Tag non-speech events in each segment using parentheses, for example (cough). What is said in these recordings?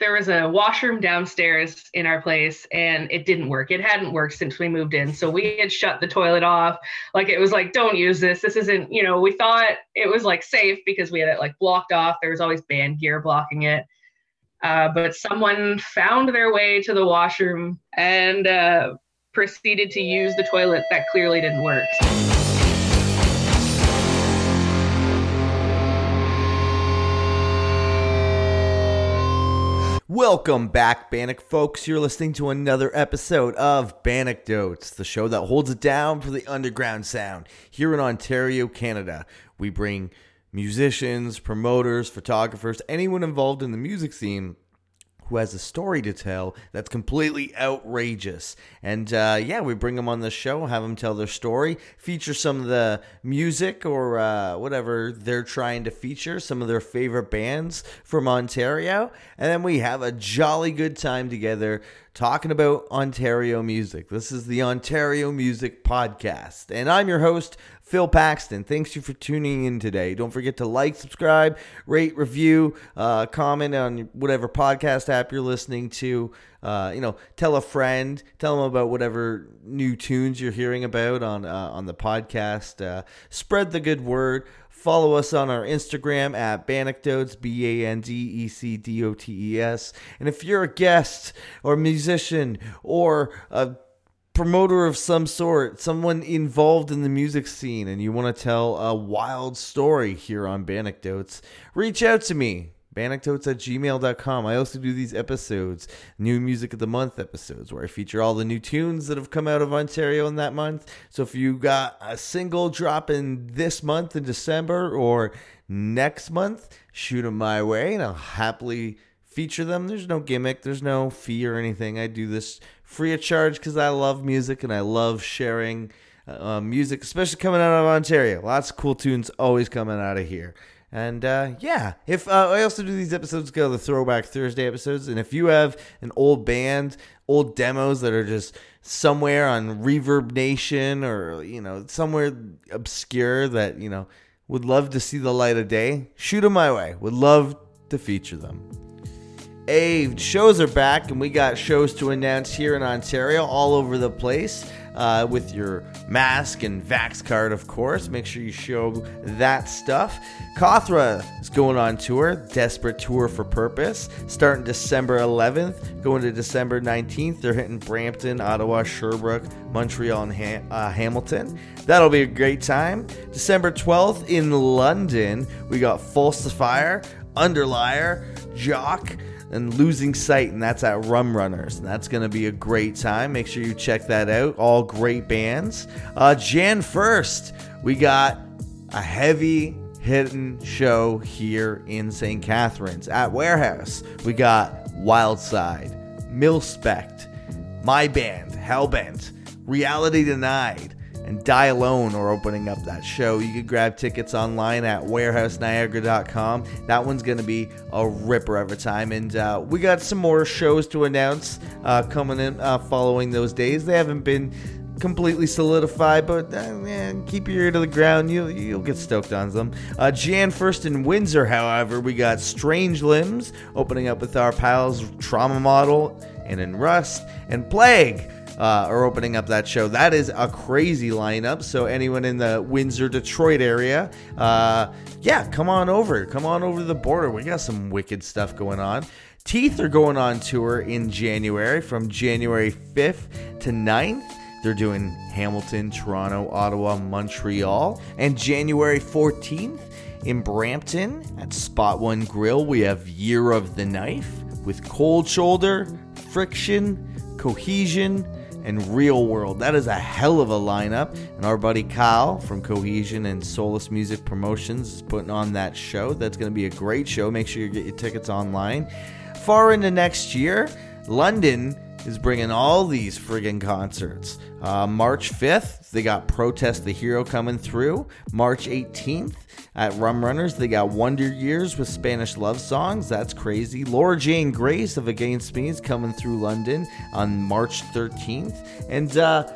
there was a washroom downstairs in our place and it didn't work. It hadn't worked since we moved in. So we had shut the toilet off. Like it was like, don't use this. This isn't, you know, we thought it was like safe because we had it like blocked off. There was always band gear blocking it. Uh, but someone found their way to the washroom and uh, proceeded to use the toilet that clearly didn't work. Welcome back, Bannock folks. You're listening to another episode of Bandecdotes, the show that holds it down for the underground sound here in Ontario, Canada. We bring musicians, promoters, photographers, anyone involved in the music scene who has a story to tell that's completely outrageous. And uh, yeah, we bring them on the show, have them tell their story, feature some of the music or uh, whatever they're trying to feature, some of their favorite bands from Ontario. And then we have a jolly good time together talking about Ontario music. This is the Ontario Music Podcast. And I'm your host, Phil Paxton. Thanks you for tuning in today. Don't forget to like, subscribe, rate, review, uh, comment on whatever podcast app you're listening to. Uh, you know, tell a friend, tell them about whatever new tunes you're hearing about on uh, on the podcast. Uh, spread the good word. Follow us on our Instagram at Bandecdotes, B A N D E C D O T E S. And if you're a guest or musician or a promoter of some sort, someone involved in the music scene, and you want to tell a wild story here on Bandecdotes, reach out to me. Bandecdotes at gmail.com. I also do these episodes, new music of the month episodes, where I feature all the new tunes that have come out of Ontario in that month. So if you got a single drop in this month in December or next month, shoot them my way and I'll happily feature them. There's no gimmick, there's no fee or anything. I do this free of charge because I love music and I love sharing uh, music, especially coming out of Ontario. Lots of cool tunes always coming out of here. And uh, yeah, if uh, I also do these episodes go the Throwback Thursday episodes, and if you have an old band, old demos that are just somewhere on Reverb Nation or you know somewhere obscure that you know would love to see the light of day, shoot them my way. Would love to feature them. Shows are back, and we got shows to announce here in Ontario, all over the place. Uh, with your mask and Vax card, of course. Make sure you show that stuff. Kothra is going on tour, Desperate Tour for Purpose, starting December 11th, going to December 19th. They're hitting Brampton, Ottawa, Sherbrooke, Montreal, and ha- uh, Hamilton. That'll be a great time. December 12th in London, we got Falsifier, Underlier, Jock and Losing Sight, and that's at Rum Runners. And that's going to be a great time. Make sure you check that out. All great bands. Uh, Jan 1st, we got a heavy hitting show here in St. Catharines at Warehouse. We got Wildside, Milspec, My Band, Hellbent, Reality Denied, and Die Alone are opening up that show. You can grab tickets online at warehouseniagara.com. That one's going to be a ripper every time. And uh, we got some more shows to announce uh, coming in uh, following those days. They haven't been completely solidified, but uh, man, keep your ear to the ground. You'll, you'll get stoked on them. Uh, Jan 1st in Windsor, however, we got Strange Limbs opening up with our pals Trauma Model and in Rust and Plague uh, are opening up that show. That is a crazy lineup. So anyone in the Windsor, Detroit area, uh, yeah, come on over. Come on over the border. We got some wicked stuff going on. Teeth are going on tour in January from January 5th to 9th. They're doing Hamilton, Toronto, Ottawa, Montreal. And January 14th in Brampton at Spot One Grill, we have Year of the Knife with Cold Shoulder, Friction, Cohesion, and Real World. That is a hell of a lineup. And our buddy Kyle from Cohesion and Solus Music Promotions is putting on that show. That's going to be a great show. Make sure you get your tickets online. Far into next year, London is bringing all these friggin' concerts. Uh, March 5th, they got Protest the Hero coming through. March 18th, at Rum Runners, they got Wonder Years with Spanish love songs. That's crazy. Laura Jane Grace of Against Me is coming through London on March 13th. And uh,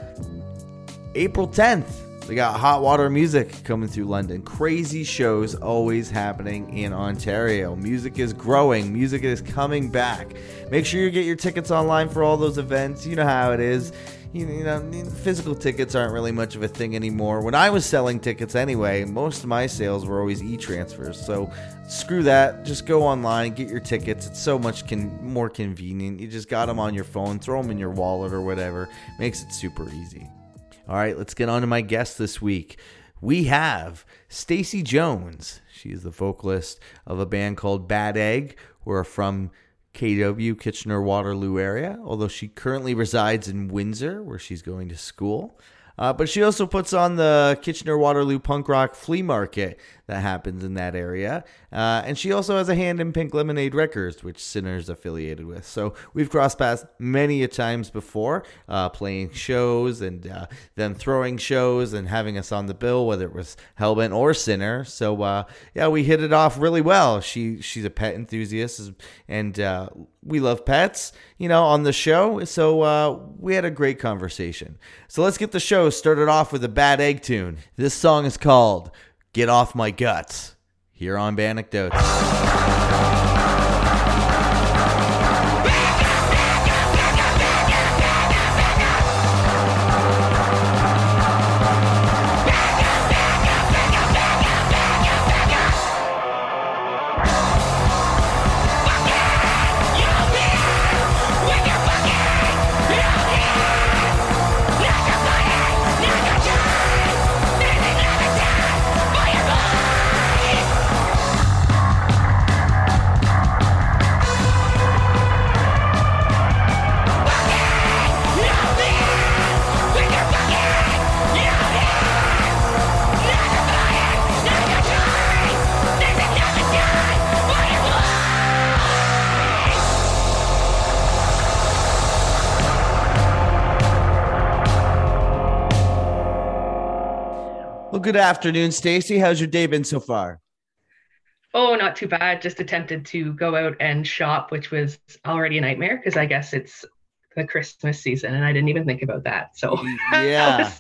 April 10th, We got hot water music coming through London. Crazy shows always happening in Ontario. Music is growing, music is coming back. Make sure you get your tickets online for all those events. You know how it is you know, physical tickets aren't really much of a thing anymore. When I was selling tickets anyway, most of my sales were always e-transfers. So screw that. Just go online, get your tickets. It's so much con- more convenient. You just got them on your phone, throw them in your wallet or whatever. Makes it super easy. All right, let's get on to my guest this week. We have Stacy Jones. She is the vocalist of a band called Bad Egg. We're from KW, Kitchener Waterloo area, although she currently resides in Windsor, where she's going to school. Uh, but she also puts on the Kitchener Waterloo Punk Rock Flea Market that happens in that area. Uh, and she also has a hand in Pink Lemonade Records, which Sinner's affiliated with. So we've crossed paths many a times before, uh, playing shows and uh, then throwing shows and having us on the bill, whether it was Hellbent or Sinner. So uh, yeah, we hit it off really well. She she's a pet enthusiast and uh, we love pets, you know, on the show. So uh, we had a great conversation. So let's get the show started off with a bad egg tune. This song is called Get Off My Guts here on Bandecdotes. Good afternoon, Stacy. How's your day been so far? Oh, not too bad. Just attempted to go out and shop, which was already a nightmare because I guess it's the Christmas season and I didn't even think about that. So yeah.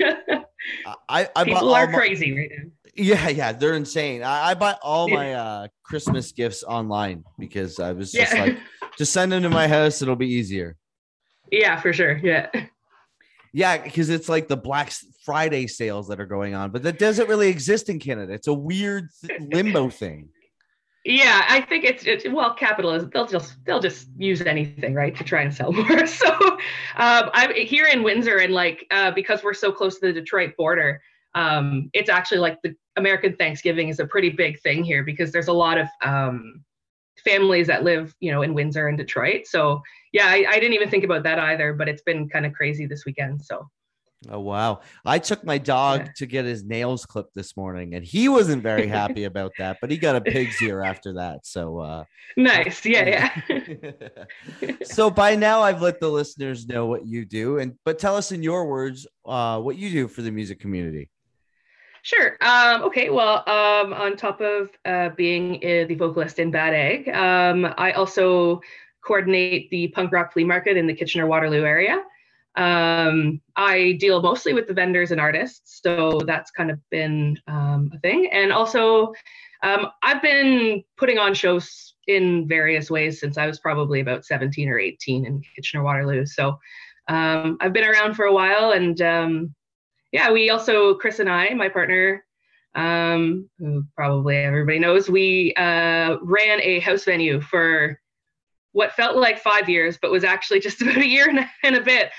(laughs) I, I people are my, crazy right now. Yeah, yeah, they're insane. I, I bought all my uh, Christmas gifts online because I was just yeah. like, (laughs) just send them to my house. It'll be easier. Yeah, for sure. Yeah. Yeah, because it's like the Black Friday sales that are going on, but that doesn't really exist in Canada. It's a weird limbo (laughs) thing. Yeah, I think it's, it's well, capitalism. They'll just they'll just use anything, right, to try and sell (laughs) more. So, um, I'm here in Windsor, and like uh, because we're so close to the Detroit border, um, it's actually like the American Thanksgiving is a pretty big thing here because there's a lot of um, families that live, you know, in Windsor and Detroit. So yeah, I, I didn't even think about that either, but it's been kind of crazy this weekend. So. Oh wow! I took my dog yeah. to get his nails clipped this morning, and he wasn't very (laughs) happy about that. But he got a pig's ear after that. So uh, nice, yeah, yeah. (laughs) so by now, I've let the listeners know what you do, and but tell us in your words uh, what you do for the music community. Sure. Um, okay. Well, um, on top of uh, being uh, the vocalist in Bad Egg, um, I also coordinate the punk rock flea market in the Kitchener Waterloo area. Um, I deal mostly with the vendors and artists, so that's kind of been um, a thing. And also, um, I've been putting on shows in various ways since I was probably about 17 or 18 in Kitchener Waterloo. So I've been around for a while and yeah, we also, Chris and I, my partner, um, who probably everybody knows, we uh, ran a house venue for what felt like five years, but was actually just (laughs) about a year and a, bit,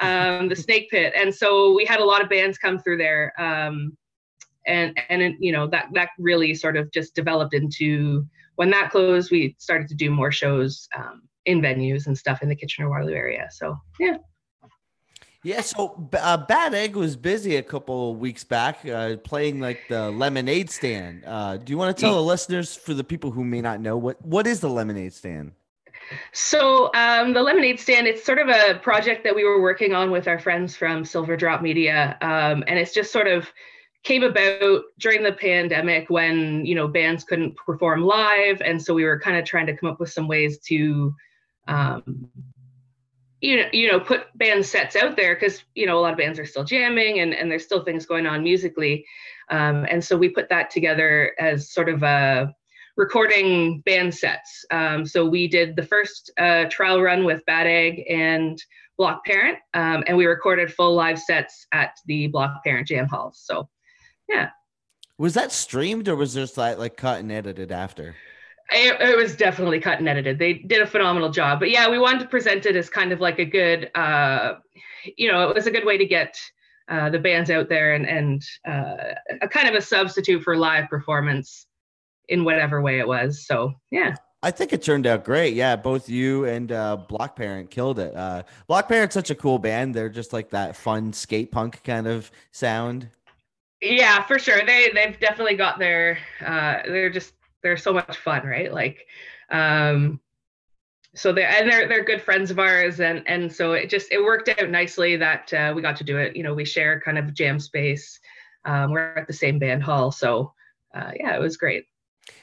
um, the Snake Pit. And so we had a lot of bands come through there. Um, and and you know that that really sort of just developed into when that closed, we started to do more shows um, in venues and stuff in the Kitchener Waterloo area. So yeah. Yeah, so uh, Bad Egg was busy a couple weeks back uh, playing like the lemonade stand. Uh, do you want to tell the listeners, for the people who may not know, what what is the lemonade stand? So um, the lemonade stand, it's sort of a project that we were working on with our friends from Silver Drop Media, um, and it's just sort of came about during the pandemic when you know bands couldn't perform live, and so we were kind of trying to come up with some ways to um, you know, you know, put band sets out there because you know a lot of bands are still jamming and and there's still things going on musically, um, and so we put that together as sort of a recording band sets. Um, so we did the first uh, trial run with Bad Egg and Block Parent, um, and we recorded full live sets at the Block Parent Jam Halls. So, yeah. Was that streamed or was just like like cut and edited after? It, it, was definitely cut and edited. They did a phenomenal job. But yeah, we wanted to present it as kind of like a good, uh, you know, it was a good way to get uh, the bands out there and and uh, a kind of a substitute for live performance in whatever way it was. So yeah. I think it turned out great. Yeah, both you and uh, Block Parent killed it. Uh, Block Parent's such a cool band. They're just like that fun skate punk kind of sound. Yeah, for sure. They they've definitely got their. Uh, they're just they're so much fun, right? Like, um, so they and they're they're good friends of ours, and and so it just it worked out nicely that uh, we got to do it. You know, we share kind of jam space. Um, we're at the same band hall, so uh, yeah, it was great.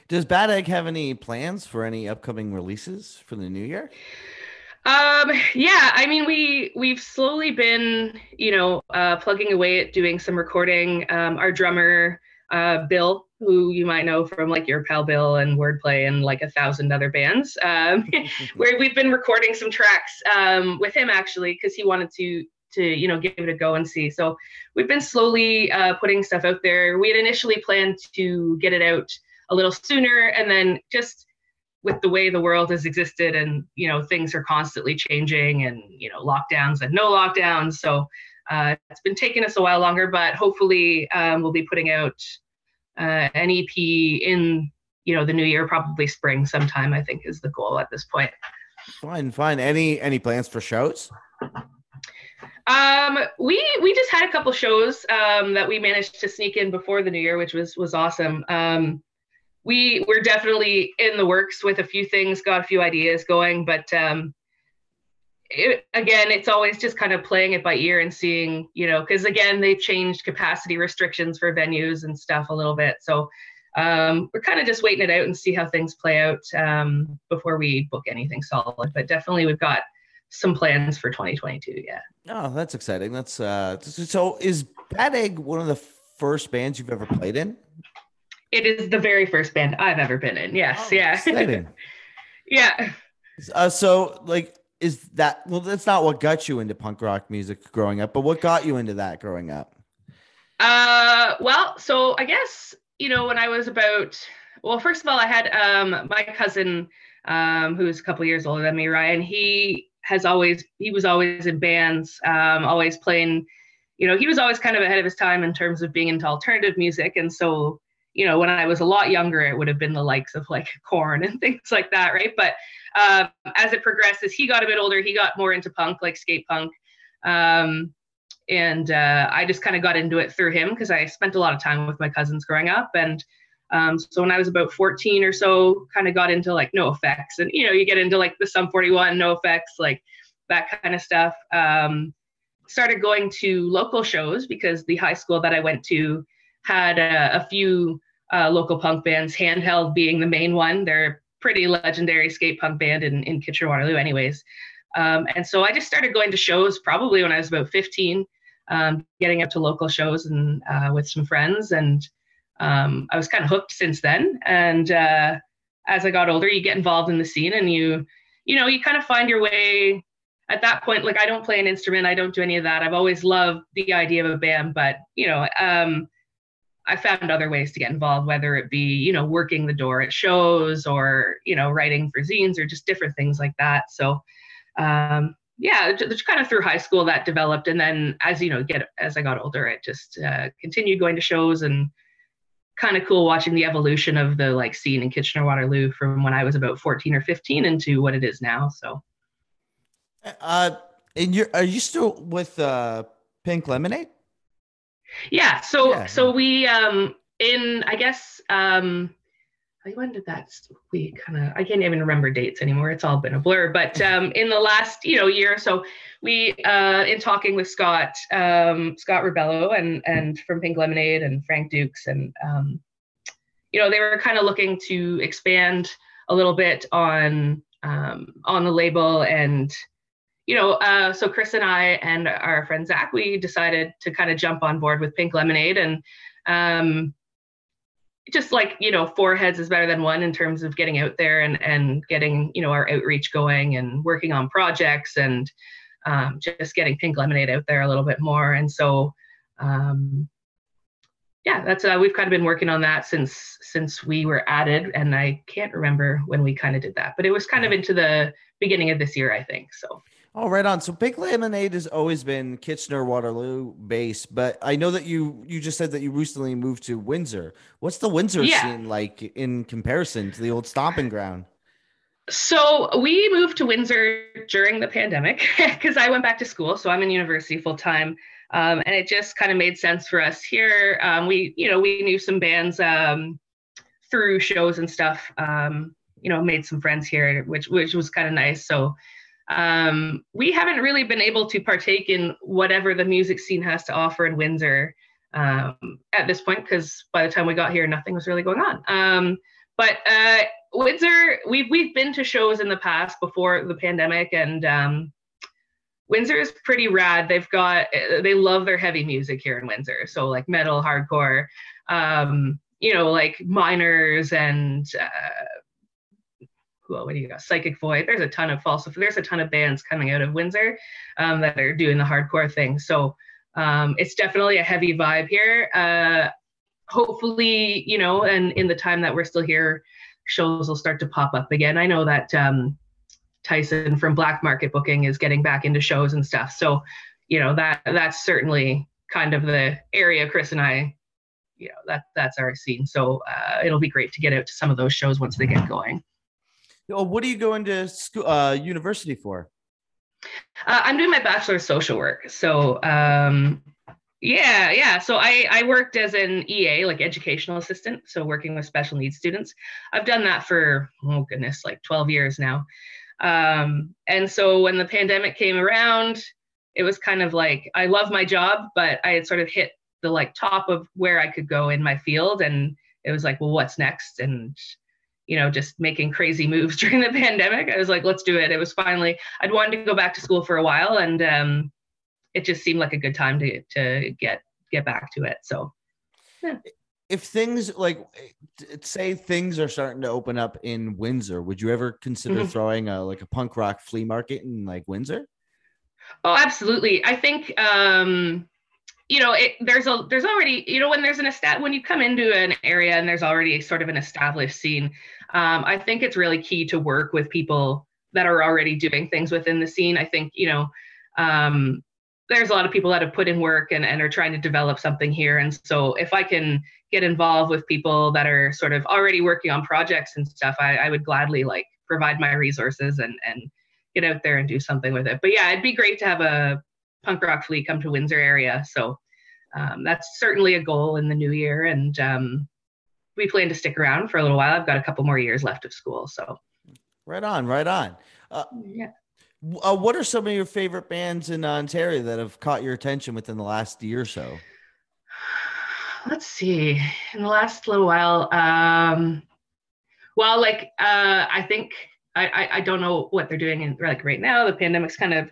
Does Bad Egg have any plans for any upcoming releases for the new year? Um, yeah, I mean, we we've slowly been, you know, uh, plugging away at doing some recording. Um, our drummer, uh, Bill, who you might know from like Your Pal Bill and Wordplay and like a thousand other bands, um, (laughs) where we've been recording some tracks um, with him actually because he wanted to to you know give it a go and see. So we've been slowly uh, putting stuff out there. We had initially planned to get it out a little sooner and then just with the way the world has existed and you know things are constantly changing and you know lockdowns and no lockdowns. So uh, it's been taking us a while longer but hopefully um, we'll be putting out uh, an ep in you know the new year probably spring sometime i think is the goal at this point. Fine fine. Any any plans for shows? Um, we we just had a couple shows um, that we managed to sneak in before the new year, which was was awesome. Um, we we're definitely in the works with a few things, got a few ideas going, but um, it, again, it's always just kind of playing it by ear and seeing, you know, because again, they've changed capacity restrictions for venues and stuff a little bit. So um, we're kind of just waiting it out and see how things play out um, before we book anything solid. But definitely, we've got some plans for 2022. Yeah. Oh, that's exciting. That's uh. So is Bad Egg one of the first bands you've ever played in? It is the very first band I've ever been in. Yes, oh, yeah. (laughs) yeah. Uh, so like is that well that's not what got you into punk rock music growing up, but what got you into that growing up? Uh well, so I guess, you know, when I was about well, first of all, I had um my cousin um who's a couple years older than me, Ryan, he has always he was always in bands, um, always playing, you know, he was always kind of ahead of his time in terms of being into alternative music. And so you know, when I was a lot younger, it would have been the likes of like Korn and (laughs) things like that, right? But uh, as it progresses, he got a bit older. He got more into punk, like skate punk. Um, and uh, I just kind of got into it through him because I spent a lot of time with my cousins growing up. And um, so when I was about 14 or so, kind of got into like NOFX. And, you know, you get into like the Sum 41, NOFX, like that kind of stuff. Um, started going to local shows because the high school that I went to had a, a few uh, local punk bands, Handheld being the main one. They're a pretty legendary skate punk band in, in Kitchener Waterloo, anyways. Um, and so I just started going to shows probably when I was about 15, um, getting up to local shows and uh, with some friends. And um, I was kind of hooked since then. And uh, as I got older, you get involved in the scene and you, you know, you kind of find your way at that point. Like I don't play an instrument, I don't do any of that. I've always loved the idea of a band, but you know, um, I found other ways to get involved, whether it be, you know, working the door at shows or, you know, writing for zines or just different things like that. So, um, yeah, just kind of through high school that developed. And then as, you know, get, as I got older, it just uh, continued going to shows and kind of cool watching the evolution of the like scene in Kitchener Waterloo from when I was about 14 or 15 into what it is now. So, uh, and you're, are you still with, uh, Pink Lemonade? Yeah. So yeah. so we um in I guess um when did that we kind of I can't even remember dates anymore. It's all been a blur. But um in the last you know year or so, we uh in talking with Scott um Scott Rebello and and from Pink Lemonade and Frank Dukes and um you know they were kind of looking to expand a little bit on um on the label and you know, uh, so Chris and I and our friend Zach, we decided to kind of jump on board with Pink Lemonade and um, just like you know four heads is better than one in terms of getting out there and and getting you know our outreach going and working on projects and um, just getting pink lemonade out there a little bit more. And so um, yeah that's uh, we've kind of been working on that since since we were added and i can't remember when we kind of did that but it was kind of into the beginning of this year i think so Oh, right on. So Pink Lemonade has always been Kitchener Waterloo based, but I know that you you just said that you recently moved to Windsor. What's the Windsor yeah. scene like in comparison to the old stomping ground? So we moved to Windsor during the pandemic (laughs) because I went back to school. So I'm in university full time, um, and it just kind of made sense for us here. Um, we, you know, we knew some bands um, through shows and stuff. Um, you know, made some friends here, which which was kind of nice. So um, we haven't really been able to partake in whatever the music scene has to offer in Windsor um, at this point because by the time we got here, nothing was really going on. Um, but uh, Windsor, we've we've been to shows in the past before the pandemic, and um, Windsor is pretty rad. They've got they love their heavy music here in Windsor, so like metal, hardcore, um, you know, like miners and uh, what do you got? Psychic Void. There's a ton of false. There's a ton of bands coming out of Windsor um, that are doing the hardcore thing. So um, it's definitely a heavy vibe here. Uh, hopefully, you know, and in the time that we're still here, shows will start to pop up again. I know that um, Tyson from Black Market Booking is getting back into shows and stuff. So, you know, that that's certainly kind of the area Chris and I, you know, that that's our scene. So uh, it'll be great to get out to some of those shows once they get going. Oh, what are you going to school, uh, university for? Uh, I'm doing my bachelor of social work. So, um, yeah, yeah. So I, I worked as an EA, like educational assistant. So working with special needs students. I've done that for, oh goodness, like 12 years now. Um, and so when the pandemic came around, it was kind of like, I love my job, but I had sort of hit the like top of where I could go in my field. And it was like, well, what's next? And you know, just making crazy moves (laughs) during the pandemic. I was like, let's do it. It was finally, I'd wanted to go back to school for a while and um, it just seemed like a good time to, to get, get back to it. So, yeah. If things like, say things are starting to open up in Windsor, would you ever consider mm-hmm. throwing a, like a punk rock flea market in like Windsor? Oh, absolutely. I think, um, you know it, there's a there's already you know when there's an estat when you come into an area and there's already sort of an established scene um, i think it's really key to work with people that are already doing things within the scene. I think you know um, there's a lot of people that have put in work and, and are trying to develop something here. And so if i can get involved with people that are sort of already working on projects and stuff i, I would gladly like provide my resources and and get out there and do something with it. But yeah it'd be great to have a punk rock flea come to Windsor area. So um, that's certainly a goal in the new year. And um, we plan to stick around for a little while. I've got a couple more years left of school. So right on, right on. Uh, yeah. Uh, what are some of your favorite bands in Ontario that have caught your attention within the last year or so? (sighs) Let's see. In the last little while, um, well, like uh, I think I, I, I don't know what they're doing in like right now. The pandemic's kind of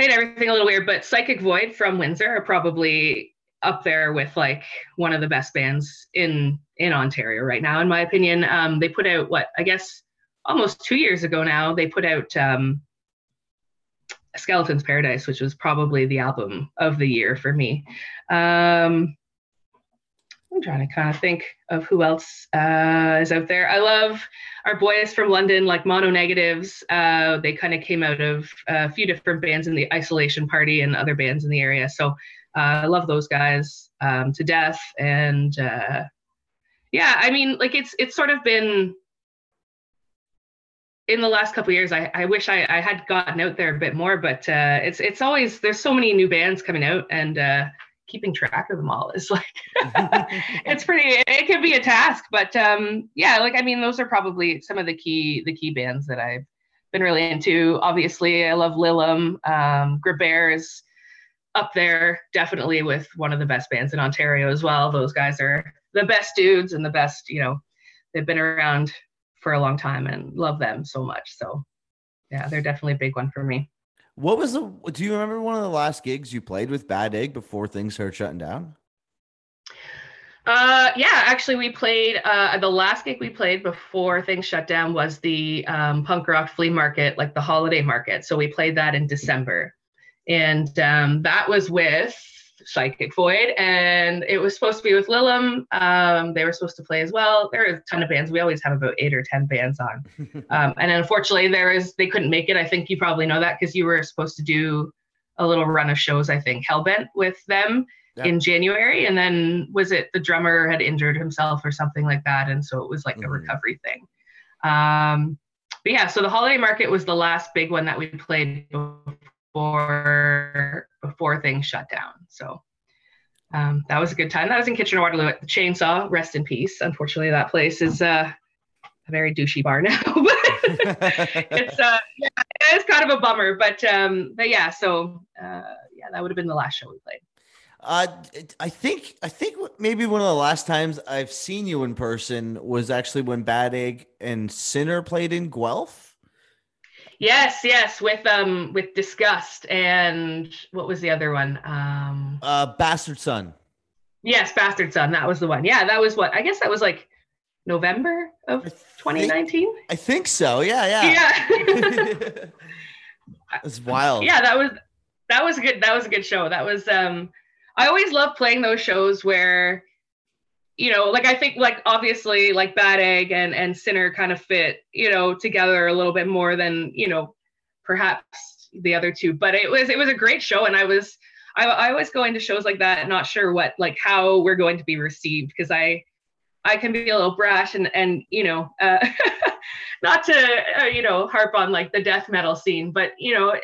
made everything a little weird, but Psychic Void from Windsor are probably up there with like one of the best bands in in Ontario right now, in my opinion. Um, they put out what I guess almost two years ago now. They put out um, Skeleton's Paradise, which was probably the album of the year for me. Um, I'm trying to kind of think of who else uh, is out there. I love our boys from London, like Mononegatives. Uh, they kind of came out of a few different bands in the Isolation Party and other bands in the area. So uh, I love those guys um, to death. And uh, yeah, I mean, like it's it's sort of been in the last couple years. I, I wish I, I had gotten out there a bit more, but uh, it's it's always there's so many new bands coming out and uh, keeping track of them all is like (laughs) (laughs) it's pretty it can be a task but um yeah like i mean those are probably some of the key the key bands that i've been really into. Obviously i love lilum um Grabber is up there definitely with one of the best bands in ontario as well. Those guys are the best dudes and the best you know they've been around for a long time and love them so much. So yeah they're definitely a big one for me What was the? Do you remember one of the last gigs you played with Bad Egg before things started shutting down? Uh, yeah, actually, we played. Uh, the last gig we played before things shut down was the um, punk rock flea market, like the holiday market. So we played that in December, and um, that was with Psychic Void, and it was supposed to be with Lilum. Um, they were supposed to play as well. There are a ton of bands. We always have about eight or ten bands on, (laughs) um, and unfortunately, there is they couldn't make it. I think you probably know that because you were supposed to do a little run of shows. I think Hellbent with them yeah. in January, and then was it the drummer had injured himself or something like that, and so it was like mm-hmm. a recovery thing. Um, but yeah, so the holiday market was the last big one that we played before before things shut down. So um, that was a good time. That was in Kitchener Waterloo at the Chainsaw. Rest in peace. Unfortunately, that place is uh, a very douchey bar (laughs) now. (laughs) it's uh, yeah, it's kind of a bummer. But um, but yeah, so uh, yeah, that would have been the last show we played. Uh, I think I think maybe one of the last times I've seen you in person was actually when Bad Egg and Sinner played in Guelph. Yes, yes, with um with disgust and what was the other one? Um uh Bastard Son. Yes, Bastard Son. That was the one. Yeah, that was what I guess that was like November of 2019. I think so. Yeah, yeah. Yeah. (laughs) It's wild. Yeah, that was that was a good that was a good show. That was um I always love playing those shows where you know, like I think like obviously like Bad Egg and and Sinner kind of fit, you know, together a little bit more than, you know, perhaps the other two. But it was it was a great show and I was I, I always go into shows like that not sure what like how we're going to be received because I I can be a little brash and and you know uh, (laughs) not to uh, you know harp on like the death metal scene, but you know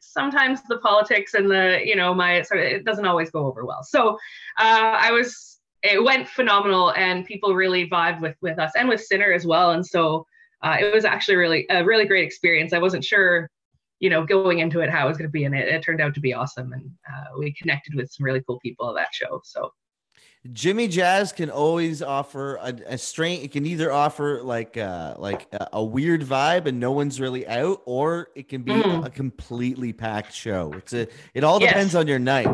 sometimes the politics and the you know my sort of it doesn't always go over well. So uh, I was it went phenomenal and people really vibed with with us and with Sinner as well. And so uh, it was actually really a really great experience. I wasn't sure, you know, going into it how it was going to be, and it, it turned out to be awesome. And uh, we connected with some really cool people at that show. So. Jimmy Jazz can always offer a, a strange. It can either offer like uh, like a, a, weird vibe and no one's really out, or it can be mm. a completely packed show. It's a. It all depends yes. on your night.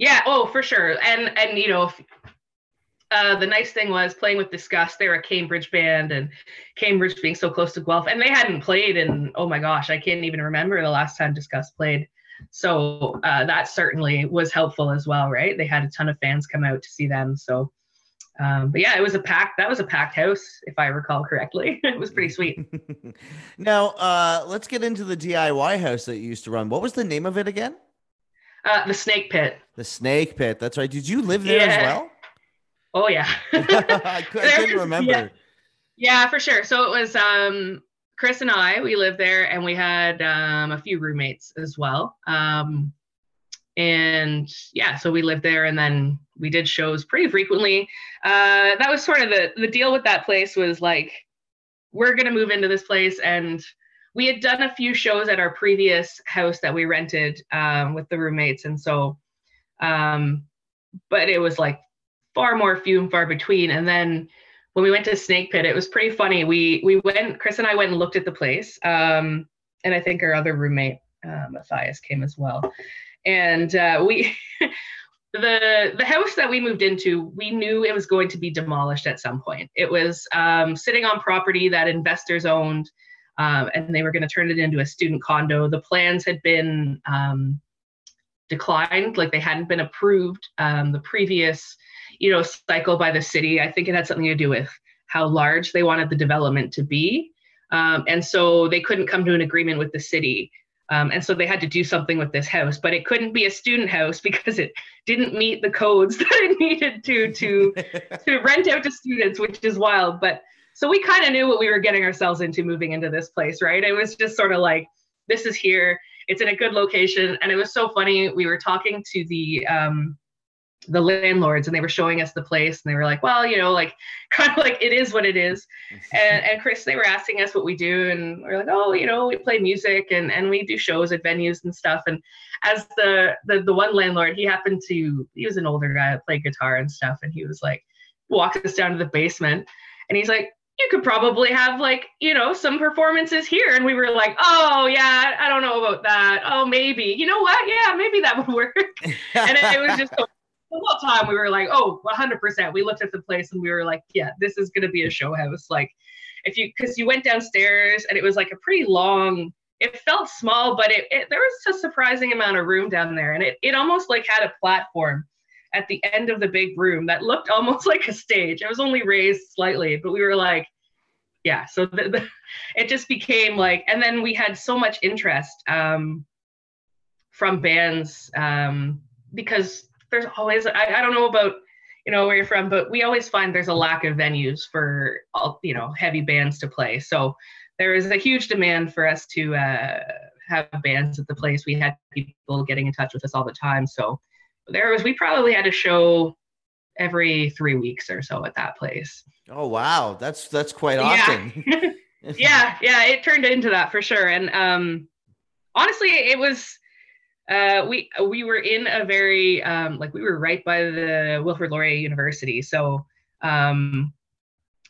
Yeah. Oh, for sure. And and you know, uh, the nice thing was playing with Disgust. They're a Cambridge band, and Cambridge being so close to Guelph, and they hadn't played in oh my gosh, I can't even remember the last time Disgust played. So uh, that certainly was helpful as well, right? They had a ton of fans come out to see them. So, um, but yeah, it was a packed. That was a packed house, if I recall correctly. (laughs) it was pretty sweet. (laughs) now, uh, let's get into the DIY house that you used to run. What was the name of it again? Uh, the Snake Pit. The Snake Pit. That's right. Did you live there yeah. as well? Oh yeah. (laughs) I, couldn't (laughs) remember. Yeah. yeah, for sure. So it was um, Chris and I. We lived there, and we had um, a few roommates as well. Um, and yeah, so we lived there, and then we did shows pretty frequently. Uh, that was sort of the the deal with that place was like, we're gonna move into this place, and we had done a few shows at our previous house that we rented um, with the roommates, and so, um, but it was like far more few and far between. And then when we went to Snake Pit, it was pretty funny. We we went, Chris and I went and looked at the place, um, and I think our other roommate uh, Matthias came as well. And uh, we, (laughs) the the house that we moved into, we knew it was going to be demolished at some point. It was um, sitting on property that investors owned, um, and they were going to turn it into a student condo. The plans had been um, declined, like they hadn't been approved. Um, the previous you know cycle by the city. I think it had something to do with how large they wanted the development to be. Um, and so they couldn't come to an agreement with the city. Um, and so they had to do something with this house but it couldn't be a student house (laughs) because it didn't meet the codes (laughs) that it needed to to (laughs) to rent out to students which is wild. But so we kind of knew what we were getting ourselves into moving into this place right? It was just sort of like this is here. It's in a good location. And it was so funny. We were talking to the um, the landlords and they were showing us the place and they were like well you know like (laughs) kind of like it is what it is. And, and chris they were asking us what we do and we are like oh you know we play music and and we do shows at venues and stuff. And as the the, the one landlord he happened to he was an older guy played guitar and stuff and he was like walked us down to the basement and he's like you could probably have like you know some performances here. And we were like oh yeah i don't know about that. Oh maybe. You know what? Yeah maybe that would work. (laughs) And it, it was just the whole time we were like oh 100% we looked at the place and we were like yeah this is going to be a show house like if you because you went downstairs and it was like a pretty long it felt small but it, it there was a surprising amount of room down there and it, it almost like had a platform at the end of the big room that looked (laughs) almost like a stage. It was only raised slightly, but we were like, yeah. So the, the, it just became like, and then we had so much interest um, from bands um, because there's always, I, I don't know about, you know, where you're from, but we always find there's a lack of venues for, all, you know, heavy bands to play. So there is a huge demand for us to uh, have bands at the place. We had people getting in touch with us all the time. So there was we probably had a show every three weeks or so at that place. Oh wow, that's that's quite often. Yeah, (laughs) (laughs) yeah, yeah, it turned into that for sure. And um, honestly, it was uh, we we were in a very um, like we were right by the Wilfrid Laurier University, so um,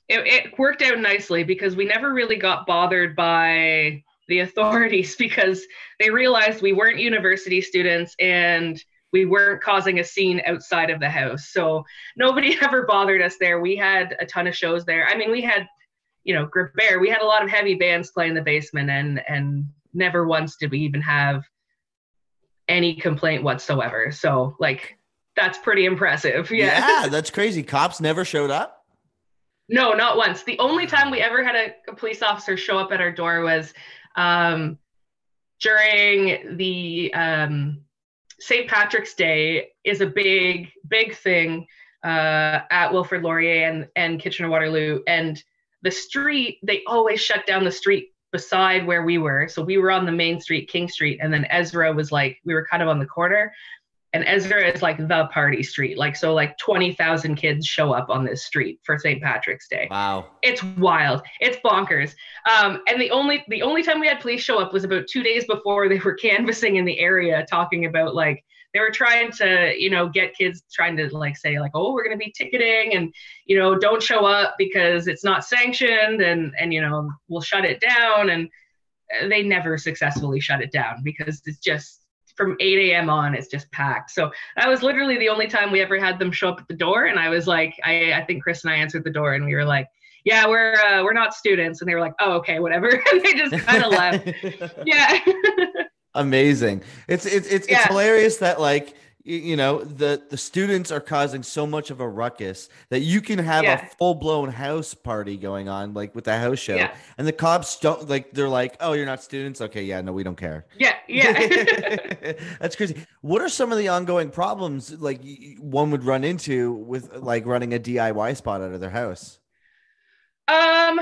it, it worked out nicely because we never really got bothered by the authorities (laughs) because they realized we weren't university students and we weren't causing a scene outside of the house. So nobody (laughs) ever bothered us there. We had a ton of shows there. I mean, we had, you know, Grip Bear, we had a lot of heavy bands play in the basement and and never once did we even have any complaint whatsoever. So like that's pretty impressive. (laughs) Yeah. Yeah, that's crazy. Cops never showed up? No, not once. The only time we ever had a, a police officer show up at our door was um, during the um, St. Patrick's Day is a big, big thing uh, at Wilfrid Laurier and, and Kitchener Waterloo. And the street, they always shut down the street beside where we were. So we were on the main street, King Street, and then Ezra was like, we were kind of on the corner and Ezra is like the party street. Like so like 20,000 kids show up on this street for St. Patrick's Day. Wow. It's wild. It's bonkers. Um, and the only the only time we had police show up was about 2 days before they were canvassing in the area talking about like they were trying to, you know, get kids trying to like say like, "Oh, we're going to be ticketing and, you know, don't show up because it's not sanctioned and and you know, we'll shut it down." And they never successfully shut it down because it's just from 8 a.m. on, it's just packed. So that was literally the only time we ever had them show up at the door. And I was like, I, I think Chris and I answered the door and we were like, yeah, we're uh, we're not students. And they were like, oh, okay, whatever. (laughs) and they just kind of left. (laughs) yeah. (laughs) Amazing. It's it's it's, yeah. it's hilarious that like you know the the students are causing so much of a ruckus that you can have yeah. a full-blown house party going on like with the house show yeah. and the cops don't like they're like oh you're not students okay yeah no we don't care yeah yeah (laughs) that's crazy what are some of the ongoing problems like one would run into with like running a diy spot out of their house um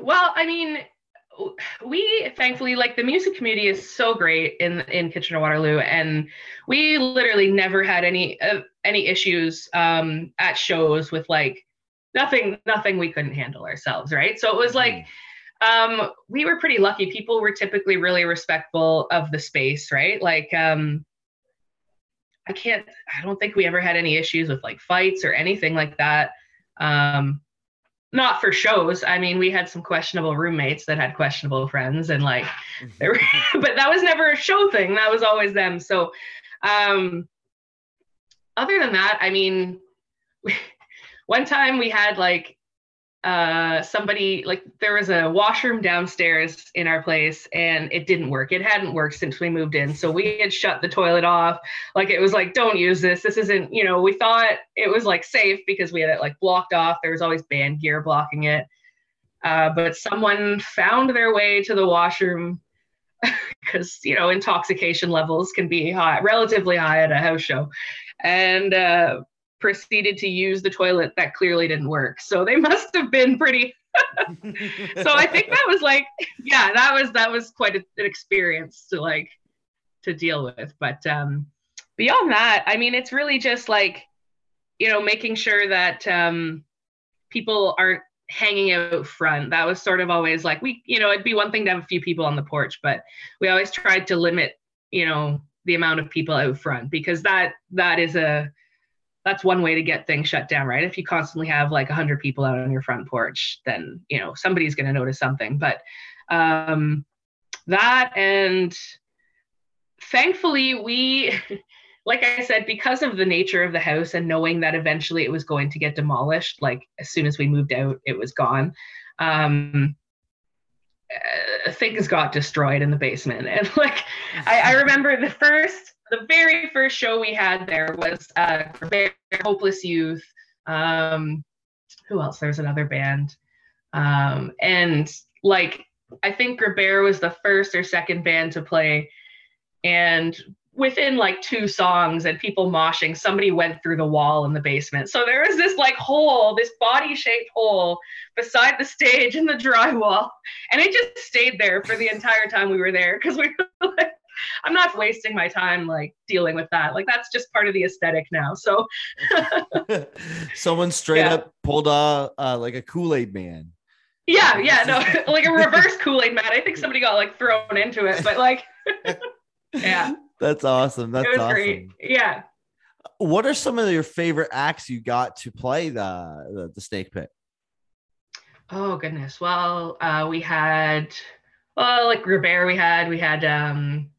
well i mean (sighs) we thankfully like the music community is so great in in Kitchener Waterloo, and we literally never had any uh, any issues um, at shows with like nothing nothing we couldn't handle ourselves, right? So it was like mm-hmm. um, we were pretty lucky. People were typically really respectful of the space, right? Like um, I can't, I don't think we ever had any issues with like fights or anything like that. Um, not for shows. I mean, we had some questionable roommates that had questionable friends, and like, were, (laughs) but that was never a show thing. That was always them. So, um, other than that, I mean, (laughs) one time we had like uh somebody like there was a washroom downstairs in our place and it didn't work. It hadn't worked since we moved in. So we had shut the toilet off. Like it was like don't use this. This isn't you know we thought it was like safe because we had it like blocked off. There was always band gear blocking it. Uh, but someone found their way to the washroom (laughs) because you know intoxication levels can be high relatively high at a house show. And uh proceeded to use the toilet that clearly didn't work. So they must have been pretty. (laughs) so I think that was like, yeah, that was that was quite a, an experience to like to deal with. But um, beyond that, I mean, it's really just like, you know, making sure that um, people aren't hanging out front. That was sort of always like we, you know, it'd be one thing to have a few people on the porch, but we always tried to limit, you know, the amount of people out front because that that is a that's one way to get things shut down, right? If you constantly have like 100 people out on your front porch, then, you know, somebody's going to notice something. But um, that and thankfully, we, (laughs) like I said, because of the nature of the house and knowing that eventually it was going to get demolished, like as soon as we moved out, it was gone. Um, uh, things got destroyed in the basement. (laughs) And like, I, I remember the first the very first show we had there was uh, Hopeless Youth. Um, who else? There's another band. Um, and like, I think Grabert was the first or second band to play. And within like two songs and people moshing, somebody went through the wall in the basement. So there was this like hole, this body shaped hole beside the stage in the drywall. And it just stayed there for the entire time we were there because we were like, I'm not wasting my time like dealing with that. Like that's just part of the aesthetic now. So (laughs) someone straight yeah. up pulled a uh, like a Kool-Aid man. Yeah, yeah, no, (laughs) like a (laughs) reverse Kool-Aid man. I think somebody got like thrown into it, but like yeah. That's awesome. That's awesome. Great. Yeah. What are some of your favorite acts you got to play the the, the Snake Pit? Oh goodness. Well, uh, we had well, like Robert we had we had um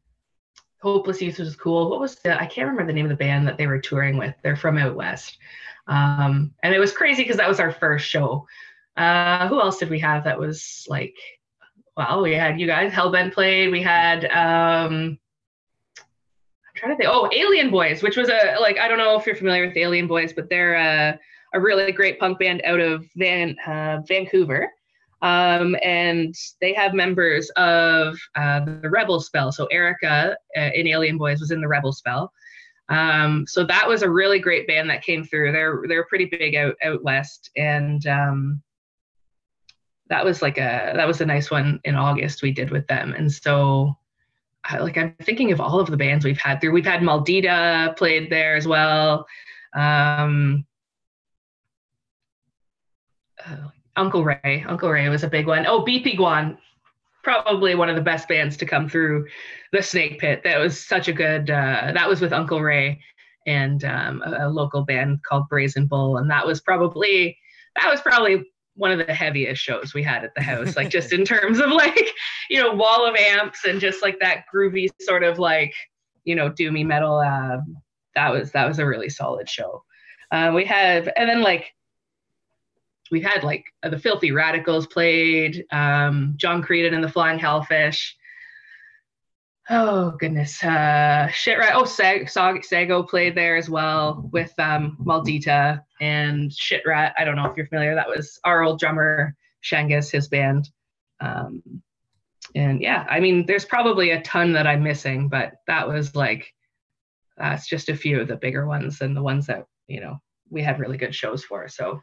Hopeless Youth was cool. What was the, I can't remember the name of the band that they were touring with. They're from out west. Um, and it was crazy because that was our first show. Uh, who else did we have that was like, well, we had you guys, Hellbent played. We had, um, I'm trying to think, oh, Alien Boys, which was a, like, I don't know if you're familiar with Alien Boys, but they're a, a really great punk band out of Van, uh, Vancouver. Um, and they have members of uh, the Rebel Spell. So Erica uh, in Alien Boys was in the Rebel Spell. Um, so that was a really great band that came through. They're they're pretty big out out west, and um, that was like a that was a nice one in August we did with them. And so, I, like I'm thinking of all of the bands we've had through. We've had Maldita played there as well. Um, uh, Uncle Ray. Uncle Ray was a big one. Oh, BP Guan, probably one of the best bands to come through the Snake Pit. That was such a good. Uh, that was with Uncle Ray and um, a, a, local band called Brazen Bull, and that was probably that was probably one of the heaviest shows we had at the house. like just in terms of like you know wall of amps and just like that groovy sort of like you know doomy metal. Uh, that was that was a really solid show. Uh, we have and then like we've had like the Filthy Radicals played, um, John Creedon and the Flying Hellfish. Oh goodness, uh, shit right. Oh, Sag- Sag- Sago played there as well with um, Maldita and Shit Rat. I don't know if you're familiar. That was our old drummer Shangus, his band. Um, and yeah, I mean, there's probably a ton that I'm missing, but that was like that's just a few of the bigger ones and the ones that you know we had really good shows for. So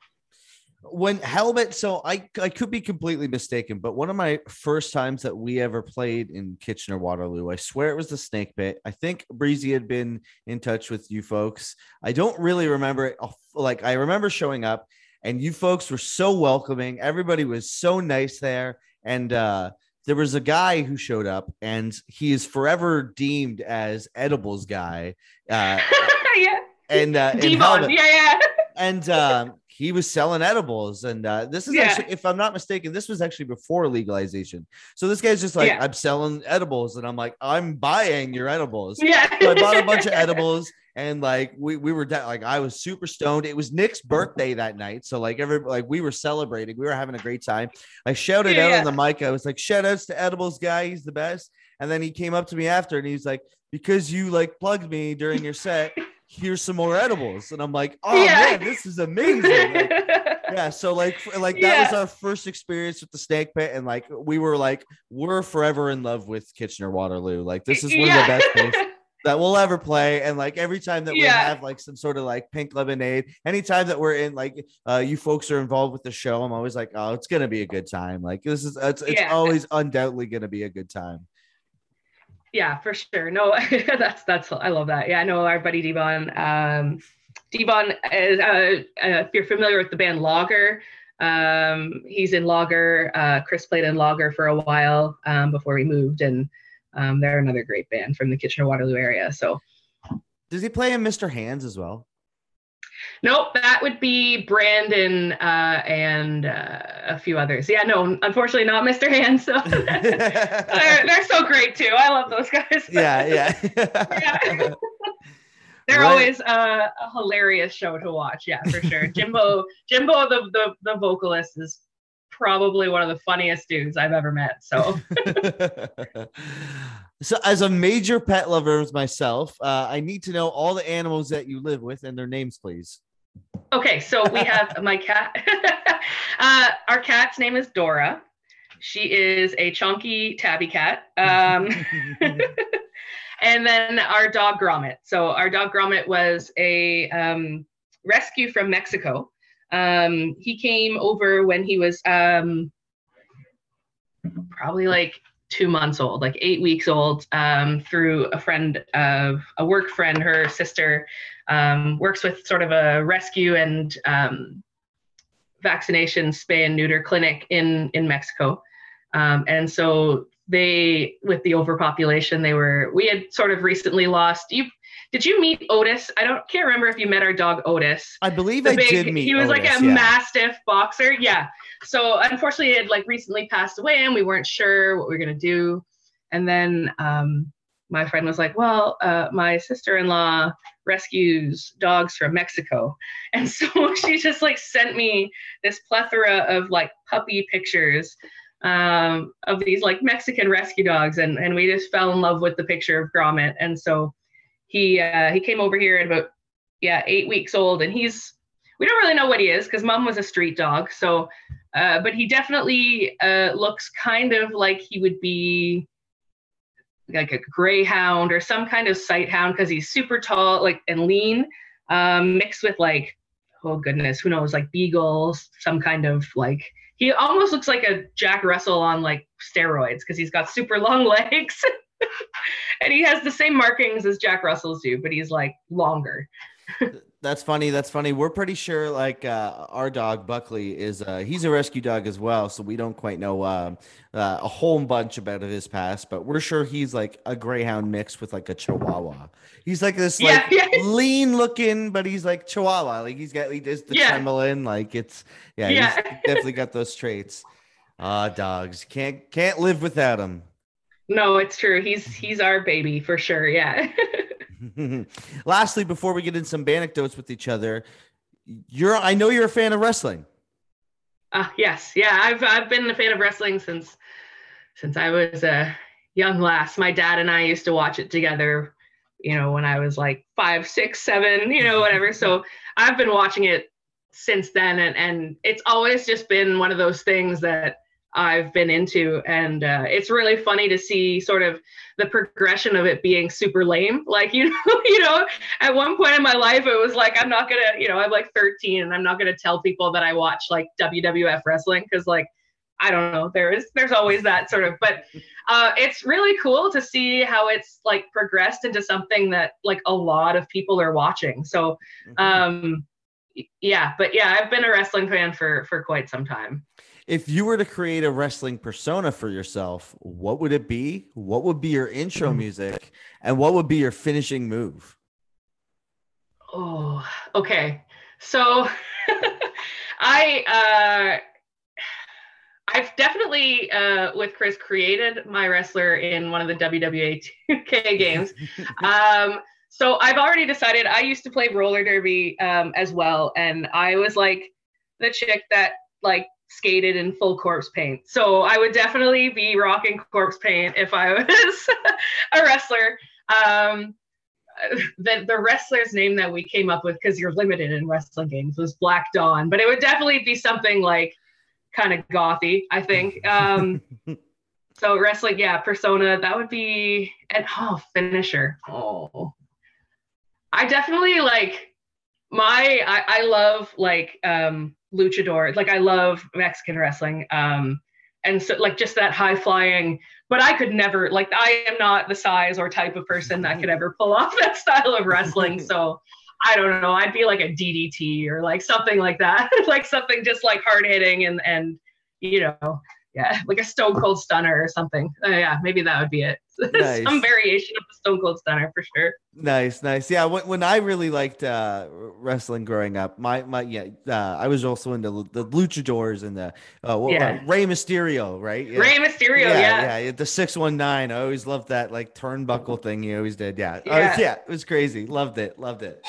when Helmet, so I I could be completely mistaken, but one of my first times that we ever played in Kitchener Waterloo, I swear it was the Snake Pit. I think Breezy had been in touch with you folks. I don't really remember it. Like I remember showing up, and you folks were so welcoming. Everybody was so nice there, and uh, there was a guy who showed up, and he is forever deemed as edibles guy. Uh, (laughs) yeah. And uh, Devon, yeah, yeah. And um, he was selling edibles. And uh, this is yeah. actually, if I'm not mistaken, this was actually before legalization. So this guy's just like, yeah. I'm selling edibles. And I'm like, I'm buying your edibles. Yeah. So I bought a bunch of (laughs) edibles. And like we, we were de- like I was super stoned. It was Nick's birthday that night, so like every like we were celebrating, we were having a great time. I shouted yeah, out yeah. on the mic. I was like, "Shout outs to Edibles guy, he's the best." And then he came up to me after, and he's like, "Because you like plugged me during your set, (laughs) here's some more edibles. And i'm like oh yeah. man this is amazing. Like, (laughs) yeah so like like that yeah. was our first experience with the snake pit. And like we were like we're forever in love with kitchener waterloo. Like this is one yeah. of the best places (laughs) that we'll ever play. And like every time that we have like some sort of like pink lemonade anytime that we're in like uh you folks are involved with the show i'm always like oh it's gonna be a good time. Like this is it's, it's always undoubtedly gonna be a good time yeah, for sure. No, (laughs) that's that's I love that. Yeah, I know our buddy Devon. Um, Devon is uh, uh, if you're familiar with the band Logger, um, he's in Logger. Uh, Chris played in Logger for a while um, before we moved, and um, they're another great band from the Kitchener Waterloo area. So, does he play in Mr. Hands as well? Nope, that would be Brandon uh, and uh, a few others. Yeah, no, unfortunately not Mr. Hand. So (laughs) they're, they're so great too. I love those guys. (laughs) Yeah, yeah. yeah. (laughs) They're right. always uh, a hilarious show to watch. Yeah, for sure. Jimbo, Jimbo, the, the the vocalist is probably one of the funniest dudes I've ever met. So. So, as a major pet lover myself, uh, I need to know all the animals that you live with and their names, please. Okay, so we have (laughs) my cat. (laughs) uh, our cat's name is Dora. She is a chunky tabby cat. Um, (laughs) and then our dog Gromit. So our dog Gromit was a um, rescue from Mexico. Um, he came over when he was um, probably like two months old, like eight weeks old, um, through a friend of a work friend. Her sister um, works with sort of a rescue and um, vaccination spay and neuter clinic in in Mexico. Um, and so they, with the overpopulation, they were. We had sort of recently lost. You did you meet Otis? I don't can't remember if you met our dog Otis. I believe the I big, did meet. He was Otis, like a yeah. mastiff boxer. Yeah. So unfortunately, it had like recently passed away, and we weren't sure what we were gonna do. And then um, my friend was like, "Well, uh, my sister-in-law rescues dogs from Mexico," (laughs) and so (laughs) she just like sent me this plethora of like puppy pictures um, of these like Mexican rescue dogs, and and we just fell in love with the picture of Gromit, and so he uh, he came over here at about yeah eight weeks old, and he's we don't really know what he is because mom was a street dog, so uh, but he definitely uh, looks kind of like he would be like a greyhound or some kind of sight hound because he's super tall like and lean um, mixed with like oh goodness who knows like beagles some kind of like he almost looks like a jack russell on like steroids because he's got super long (laughs) legs (laughs) and he has the same markings as jack russells do but he's like longer (laughs) that's funny. That's funny. We're pretty sure like uh, our dog Buckley is uh, he's a rescue dog as well, so we don't quite know uh, uh, a whole bunch about his past, but we're sure he's like a greyhound mixed with like a chihuahua. He's like this like yeah, yeah. (laughs) lean looking, but he's like chihuahua. Like he's got he does the yeah. trembling. Like it's yeah, yeah. he's definitely got those traits. Ah, dogs can't can't live without him. No, it's true. He's he's our baby for sure. Yeah. (laughs) Lastly, before we get in some anecdotes with each other, you're I know you're a fan of wrestling. Uh, yes, yeah, I've I've been a fan of wrestling since since I was a young lass. My dad and I used to watch it together, you know, when I was like five, six, seven, you know, whatever. So I've been watching it since then, and and it's always just been one of those things that I've been into, and uh, it's really funny to see sort of the progression of it being super lame. Like (laughs) you know, you know, at one point in my life, it was like I'm not gonna, you know, I'm like 13, and I'm not gonna tell people that I watch like WWF wrestling because like I don't know, there is there's always that sort of, but uh, it's really cool to see how it's like progressed into something that like a lot of people are watching. So, mm-hmm. um, yeah, but yeah, I've been a wrestling fan for for quite some time. If you were to create a wrestling persona for yourself, what would it be? What would be your intro hmm. music? And what would be your finishing move? Oh, okay. So (laughs) I uh I've definitely uh with Chris created my wrestler in one of the WWE 2K games. (laughs) um so I've already decided I used to play roller derby um as well and I was like the chick that like skated in full corpse paint. So I would definitely be rocking corpse paint if I (laughs) was a wrestler. Um, the, the wrestler's name that we came up with, because you're limited in wrestling games, was Black Dawn, but it would definitely be something like kind of gothy, I think. Um, (laughs) so wrestling, yeah, persona, that would be, and oh, finisher. Oh, I definitely like my, I, I love like, um, luchador. Like I love Mexican wrestling. Um, and so like just that high flying, but I could never like I am not the size or type of person that could (laughs) ever pull off (laughs) that style of wrestling. (laughs) So I don't know. I'd be like a DDT or like something like that, like something just like hard hitting and and you know, yeah, (laughs) like a Stone Cold Stunner or something. Uh, yeah, maybe that would be it. (laughs) Nice. Some variation of the Stone Cold Stunner for sure. Nice, nice. Yeah, when, when I really liked uh, wrestling growing up, my my yeah, uh, I was also into the luchadors and the uh, what, Yeah. Rey Mysterio, right? Yeah. Rey Mysterio, yeah. yeah, the six one nine. I always loved that like turnbuckle thing he always did. Yeah, Yeah. was- yeah, it was crazy. Loved it, loved it.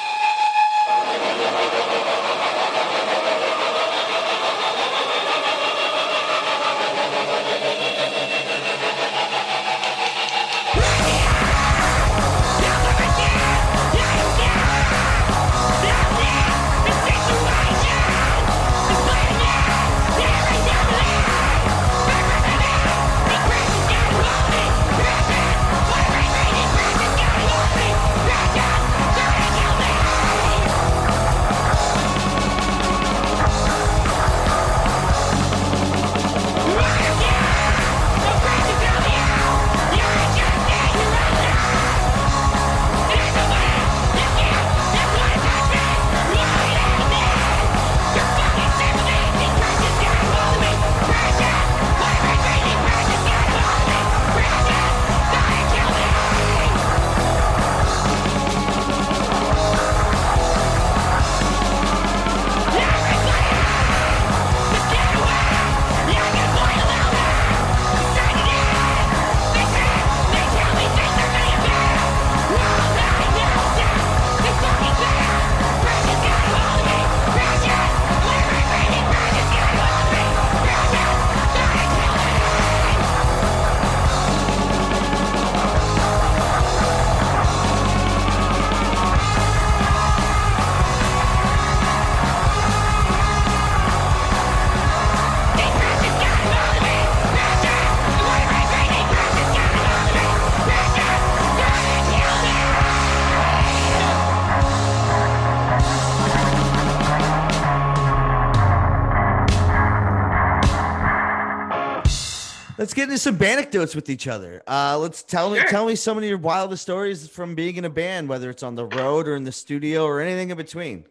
Let's get into some anecdotes with each other. Uh, let's tell me tell me some of your wildest stories from being in a band, whether it's on the road or in the studio or anything in between.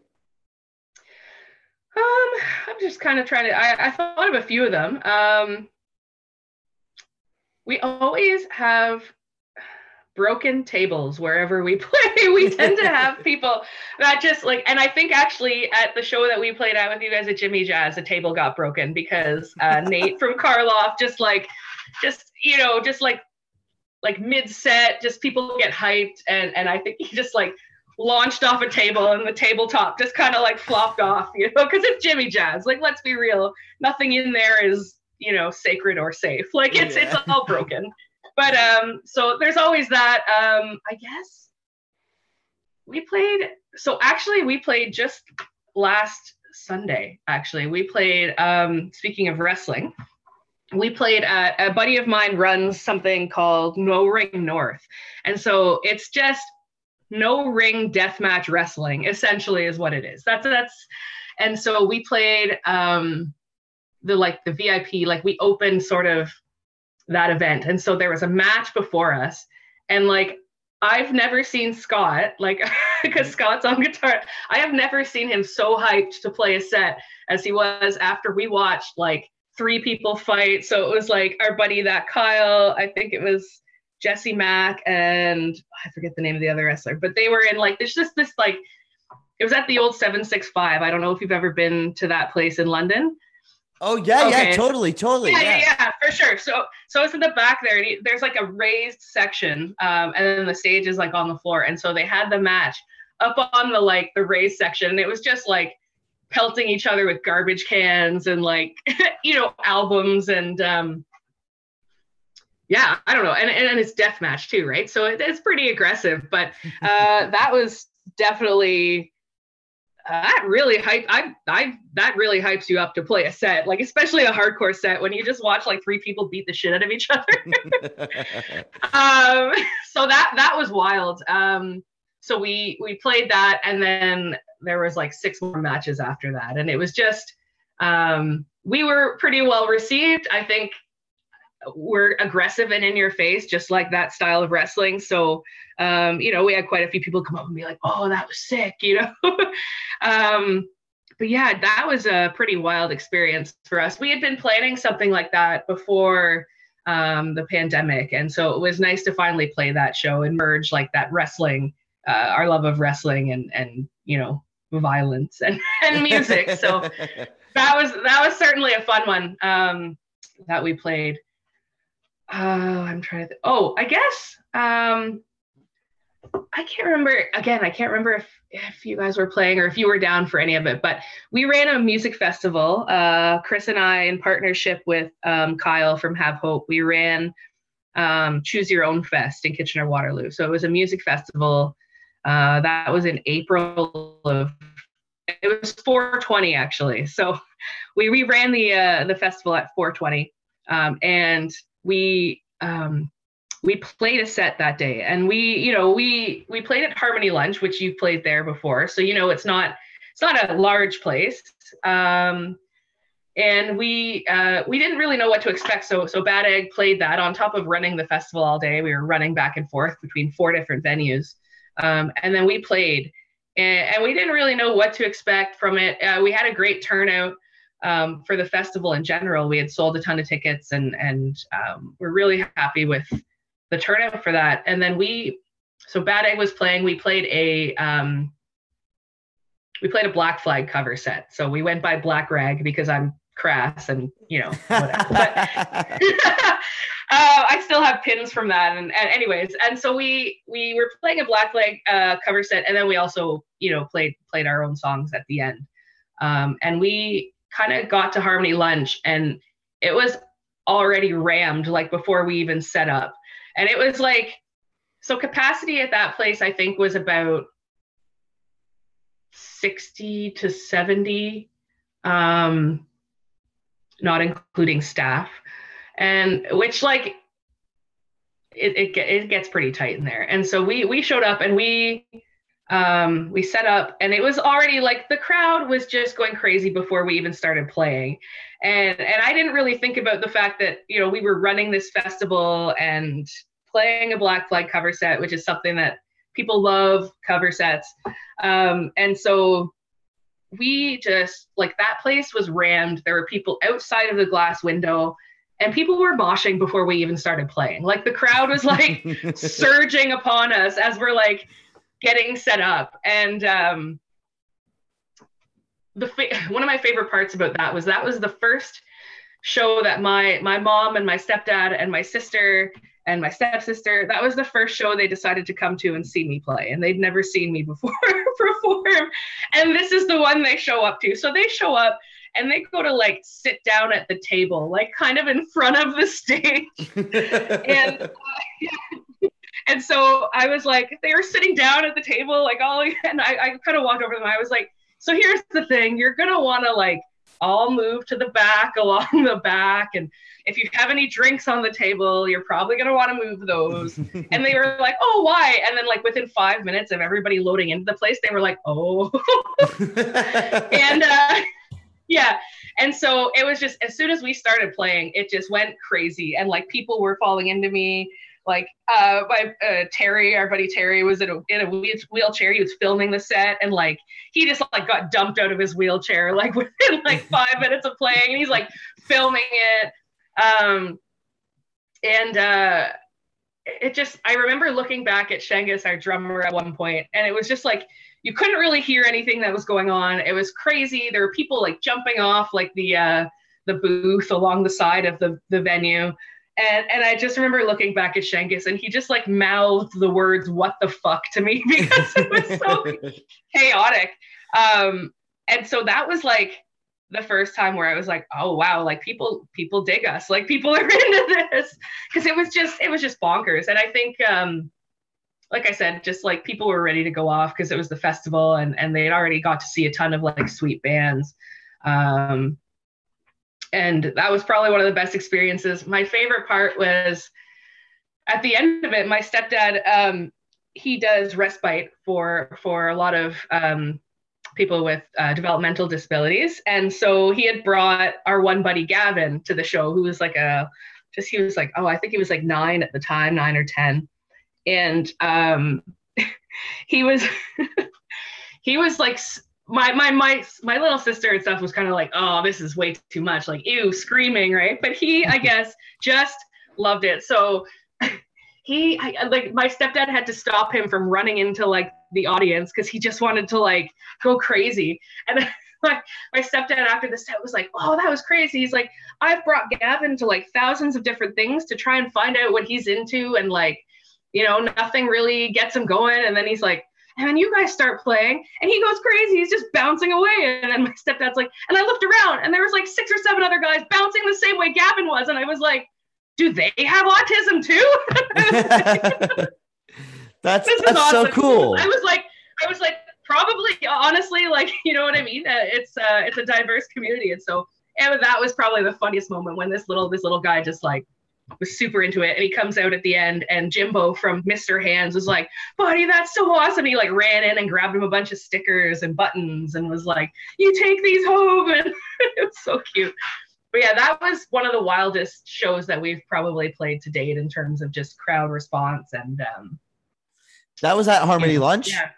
Um, I'm just kind of trying to. I, I thought of a few of them. Um, we always have broken tables wherever we (laughs) play. We tend to have (laughs) people that just like, and I think actually at the show that we played at with you guys at Jimmy Jazz, a table got broken because uh, Nate from Karloff just like, just you know, just like, like mid set, just people get hyped, and and I think he just like launched off a table and the tabletop just kind of like flopped off, you know, because it's Jimmy Jazz. Like, let's be real, nothing in there is, you know, sacred or safe. Like it's it's all broken. But um, so there's always that. Um, I guess we played. So actually, we played just last Sunday. Actually, we played. Um, speaking of wrestling, we played at a buddy of mine runs something called No Ring North, and so it's just no ring deathmatch wrestling essentially is what it is. That's that's and so we played um the like the vip like we opened sort of that event. And so there was a match before us and like i've never seen scott like (laughs) because scott's on guitar. I have never seen him so hyped to play a set as he was after we watched like three people fight so it was like our buddy that kyle i think it was Jesse Mack and I forget the name of the other wrestler, but they were in like there's just this like it was at the old 765. I don't know if you've ever been to that place in London. Oh yeah, yeah, totally, totally. Yeah, Yeah, yeah, yeah, for sure. So so it's in the back there, and there's like a raised section, um, and then the stage is like on the floor. And so they had the match up on the like the raised section, and it was just like pelting each other with garbage cans and like (laughs) you know albums and um yeah i don't know. And, and it's death match too right? So it, it's pretty aggressive but uh (laughs) that was definitely uh, that really hype I I that really hypes you up to play a set like especially a hardcore set when you just watch like three people beat the shit out of each other. (laughs) Um so that that was wild. Um so we we played that and then there was like six more matches after that. And it was just um we were pretty well received. I think we're aggressive and in your face just like that style of wrestling. So um you know we had quite a few people come up and be like oh that was sick (laughs) you know? Um but yeah, that was a pretty wild experience for us. We had been planning something like that before um, the pandemic, and so it was nice to finally play that show and merge like that wrestling, uh, our love of wrestling, and and you know violence and, (laughs) and music. so (laughs) that was that was certainly a fun one um, that we played. Oh, I'm trying to. Th- oh, I guess um, I can't remember. Again, I can't remember if if you guys were playing or if you were down for any of it. But we ran a music festival. Uh, Chris and I, in partnership with um, Kyle from Have Hope, we ran um, Choose Your Own Fest in Kitchener Waterloo. So it was a music festival. Uh, that was in April of. It was 420 actually. So we we ran the uh, the festival at 420, um, and we um, we played a set that day. And we you know we we played at harmony lunch which you played there before. So you know it's not it's not a large place. Um and we uh, we didn't really know what to expect. So so bad egg played that on top of running the festival all day. We were running back and forth between four different venues um, and then we played and, and, we didn't really know what to expect from it uh, we had a great turnout um, for the festival in general we had sold a ton of tickets and and um, we're really happy with the turnout for that. And then we, so Bad Egg was playing. We played a um, we played a Black Flag cover set. So we went by Black Rag because I'm crass and you know whatever. (laughs) but (laughs) uh, I still have pins from that. And, and, anyways, and so we we were playing a Black Flag uh, cover set, and then we also you know played played our own songs at the end. Um, and we kind of got to Harmony Lunch, and it was already rammed like before we even set up and it was like so capacity at that place i think was about 60 to 70 um not including staff. And which like it, it, it gets pretty tight in there. And so we we showed up and we um, we set up and it was already like the crowd was just going crazy before we even started playing. And and i didn't really think about the fact that you know we were running this festival and playing a black flag cover set which is something that people love cover sets. Um, and so we just like that place was rammed. There were people outside of the glass window and people were moshing before we even started playing. Like the crowd was like (laughs) surging upon us as we're like getting set up. And um the fa- (laughs) one of my favorite parts about that was that was the first show that my my mom and my stepdad and my sister and my stepsister that was the first show they decided to come to and see me play and they'd never seen me before (laughs) perform. And this is the one they show up to. So they show up and they go to like sit down at the table like kind of in front of the stage. (laughs) And uh, (laughs) and so i was like they were sitting down at the table like all and i, I kind of walked over them. I was like so here's the thing. You're gonna want to like all move to the back (laughs) along the back and if you have any drinks on the table you're probably going to want to move those. (laughs) And they were like oh why? And then like within five minutes of everybody loading into the place they were like oh. (laughs) And uh, yeah. And so it was just as soon as we started playing it just went crazy and like people were falling into me like uh, my uh, Terry, our buddy Terry, was in a in a wheelchair. He was filming the set, and like he just like got dumped out of his wheelchair (laughs) like within like five minutes of playing, and he's like filming it. Um, and uh, it just I remember looking back at Shangus, our drummer, at one point, and it was just like you couldn't really hear anything that was going on. It was crazy. There were people like jumping off like the uh, the booth along the side of the the venue. And and I just remember looking back at Shangus and he just like mouthed the words "what the fuck" to me (laughs) because it was so (laughs) chaotic. Um, and so that was like the first time where I was like, oh wow, like people people dig us, like people are (laughs) into this because it was just it was just bonkers. And I think um, like I said, just like people were ready to go off because it was the festival and and they'd already got to see a ton of like sweet bands. Um, and that was probably one of the best experiences. My favorite part was at the end of it. My stepdad, um, he does respite for for a lot of um, people with uh, developmental disabilities, and so he had brought our one buddy Gavin to the show, who was like a just he was like oh I think he was like nine at the time, nine or ten, and um, (laughs) he was (laughs) he was like my my my my little sister and stuff was kind of like, oh, this is way too much, like ew, screaming, right? But he, I mm-hmm. guess, just loved it. So (laughs) he I, like my stepdad had to stop him from running into like the audience because he just wanted to like go crazy. And then (laughs) my, my stepdad after the set was like, oh, that was crazy. He's like, I've brought Gavin to like thousands of different things to try and find out what he's into and like, you know, nothing really gets him going. And then he's like, and then you guys start playing and he goes crazy. He's just bouncing away. And then my stepdad's like and i looked around and there was like six or seven other guys bouncing the same way gavin was. And i was like do they have autism too? (laughs) (laughs) That's that's awesome. so cool. I was like i was like probably honestly like (laughs) you know what i mean? Uh, it's uh it's a diverse community. And so and that was probably the funniest moment when this little this little guy just like was super into it. And he comes out at the end and jimbo from mr hands was like buddy that's so awesome. He like ran in and grabbed him a bunch of stickers and buttons and was like you take these home. (laughs) And it's so cute. But yeah that was one of the wildest shows that we've probably played to date in terms of just crowd response and um that was at harmony yeah, lunch? Yeah.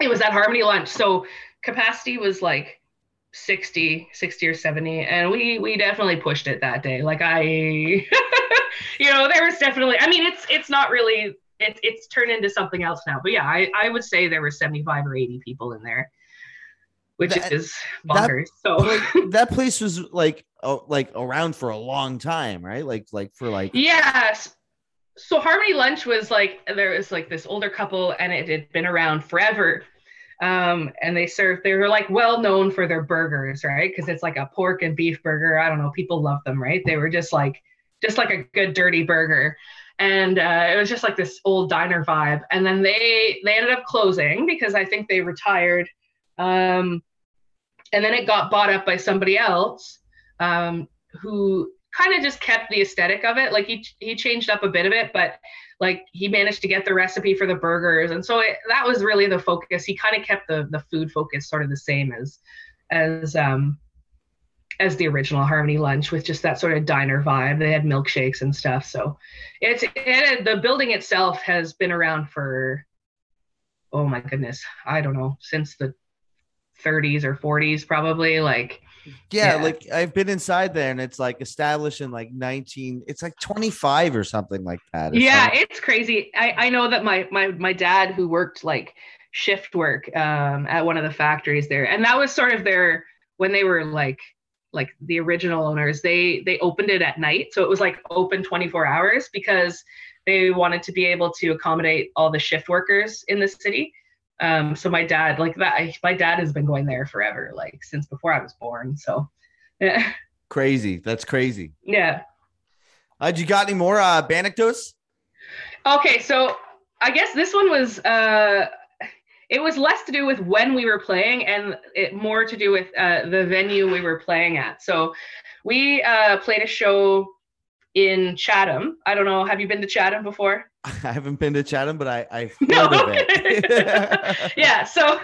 It was at harmony lunch. So capacity was like 60 60 or 70 and we we definitely pushed it that day. Like i (laughs) (laughs) you know there was definitely i mean it's it's not really it's it's turned into something else now but yeah i i would say there were 75 or 80 people in there which that, is bonkers that, so (laughs) that place was like oh, like around for a long time right like like for like yes so harmony lunch was like there was like this older couple and it had been around forever um, and they serve, they were like well known for their burgers, right? Because it's like a pork and beef burger. I don't know, people love them, right? They were just like, just like a good dirty burger. And uh, it was just like this old diner vibe. And then they they ended up closing because I think they retired. Um, and then it got bought up by somebody else um, who kind of just kept the aesthetic of it. Like he he changed up a bit of it, but like he managed to get the recipe for the burgers and so it, that was really the focus he kind of kept the the food focus sort of the same as as um as the original harmony lunch with just that sort of diner vibe they had milkshakes and stuff so it's it, the building itself has been around for oh my goodness i don't know since the 30s or 40s probably like yeah, yeah, like I've been inside there and it's like established in like 19, it's like 25 or something like that. yeah, something. it's crazy. I, I know that my my my dad who worked like shift work um at one of the factories there, and that was sort of their when they were like like the original owners, they they opened it at night. So it was like open 24 hours because they wanted to be able to accommodate all the shift workers in the city. Um, so my dad, like that, my dad has been going there forever, like since before I was born. So, yeah. (laughs) Crazy. That's crazy. Yeah. Uh, you got any more uh, anecdotes? Okay, so I guess this one was uh, it was less to do with when we were playing and it more to do with uh, the venue we were playing at. So we uh, played a show in Chatham. I don't know. Have you been to Chatham before? (laughs) I haven't been to Chatham, but I, I've (laughs) heard no. of it. (laughs) yeah, so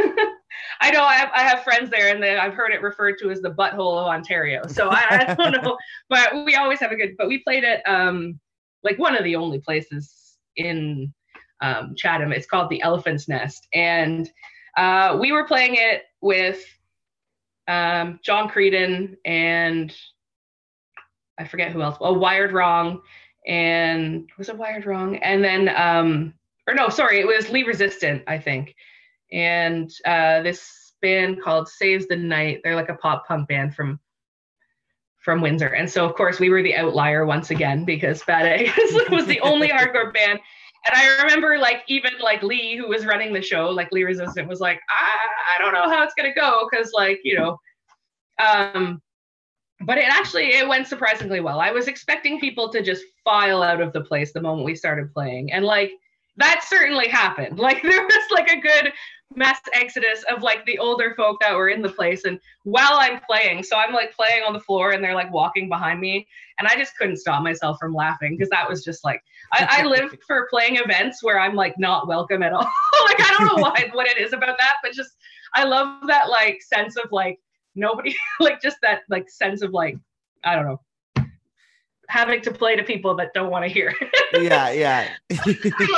I know I have, I have friends there, and I've heard it referred to as the butthole of Ontario. So I, I don't know, but we always have a good. But we played at um like one of the only places in um, Chatham. It's called the Elephant's Nest, and uh, we were playing it with um, John Creedon and I forget who else. Oh, Wired Wrong and was it Wired Wrong? And then um or no, sorry, it was Lee Resistant, I think. And uh this band called Saves the Night. They're like a pop punk band from from Windsor. And so of course we were the outlier once again because Bad Eggs (laughs) was the only hardcore band. And I remember like even like Lee, who was running the show, like Lee Resistant was like, I, I don't know how it's gonna go because like, you know, um but it actually it went surprisingly well. I was expecting people to just file out of the place the moment we started playing, and like that certainly happened. (laughs) Like there was like a good mass exodus of like the older folk that were in the place, and while I'm playing, so I'm like playing on the floor, and they're like walking behind me, and I just couldn't stop myself from laughing because that was just like I, I live for playing events where I'm like not welcome at all. (laughs) like I don't know why (laughs) what it is about that, but just I love that like sense of like nobody (laughs) like just that like sense of like I don't know having to play to people that don't want to hear. yeah, yeah.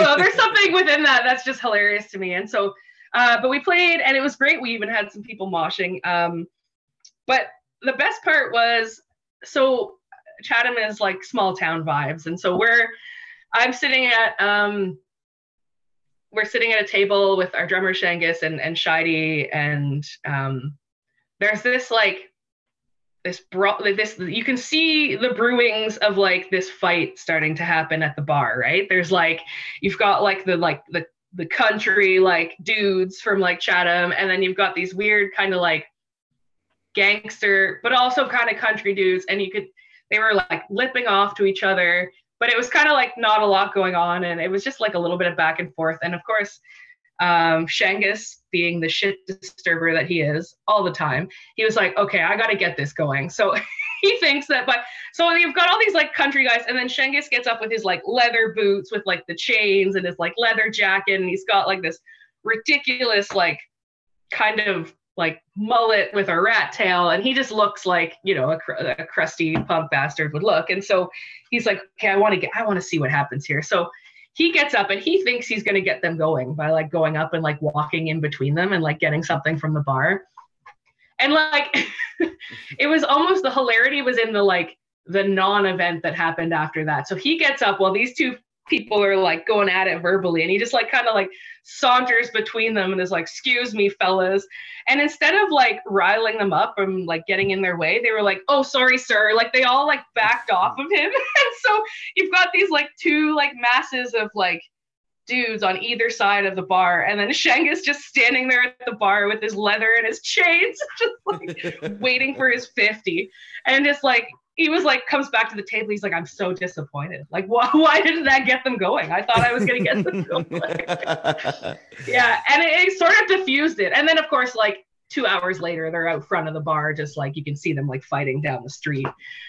know, there's something within that that's just hilarious to me. And so Uh, but we played and it was great. We even had some people moshing. Um, but the best part was so Chatham is like small town vibes. And so we're, I'm sitting at, um, we're sitting at a table with our drummer Shangus and, and Shidi. And um, there's this like, this bro this you can see the brewings of like this fight starting to happen at the bar right there's like you've got like the like the the country like dudes from like chatham and then you've got these weird kind of like gangster but also kind of country dudes and you could they were like lipping off to each other but it was kind of like not a lot going on and it was just like a little bit of back and forth and of course um, Shangus, being the shit disturber that he is all the time, he was like, okay, I got to get this going. So (laughs) he thinks that, but so you've got all these like country guys, and then Shangus gets up with his like leather boots with like the chains and his like leather jacket, and he's got like this ridiculous, like kind of like mullet with a rat tail, and he just looks like you know a, a crusty punk bastard would look. And so he's like, okay, I want to get, I want to see what happens here. So he gets up and he thinks he's going to get them going by like going up and like walking in between them and like getting something from the bar and like (laughs) it was almost the hilarity was in the like the non-event that happened after that so he gets up while these two people are like going at it verbally and he just like kind of like saunters between them and is like excuse me fellas. And instead of like riling them up and like getting in their way they were like oh sorry sir. Like they all like backed off of him. (laughs) And so you've got these like two like masses of like dudes on either side of the bar and then Shangus just standing there at the bar with his leather and his chains (laughs) just like waiting for his 50 and just like he was like comes back to the table. He's like i'm so disappointed. Like why, (laughs) why didn't that get them going? I thought i was going to get them (laughs) going. Yeah and it, it, sort of diffused it. And then of course like two hours later they're out front of the bar just like you can see them like fighting down the street.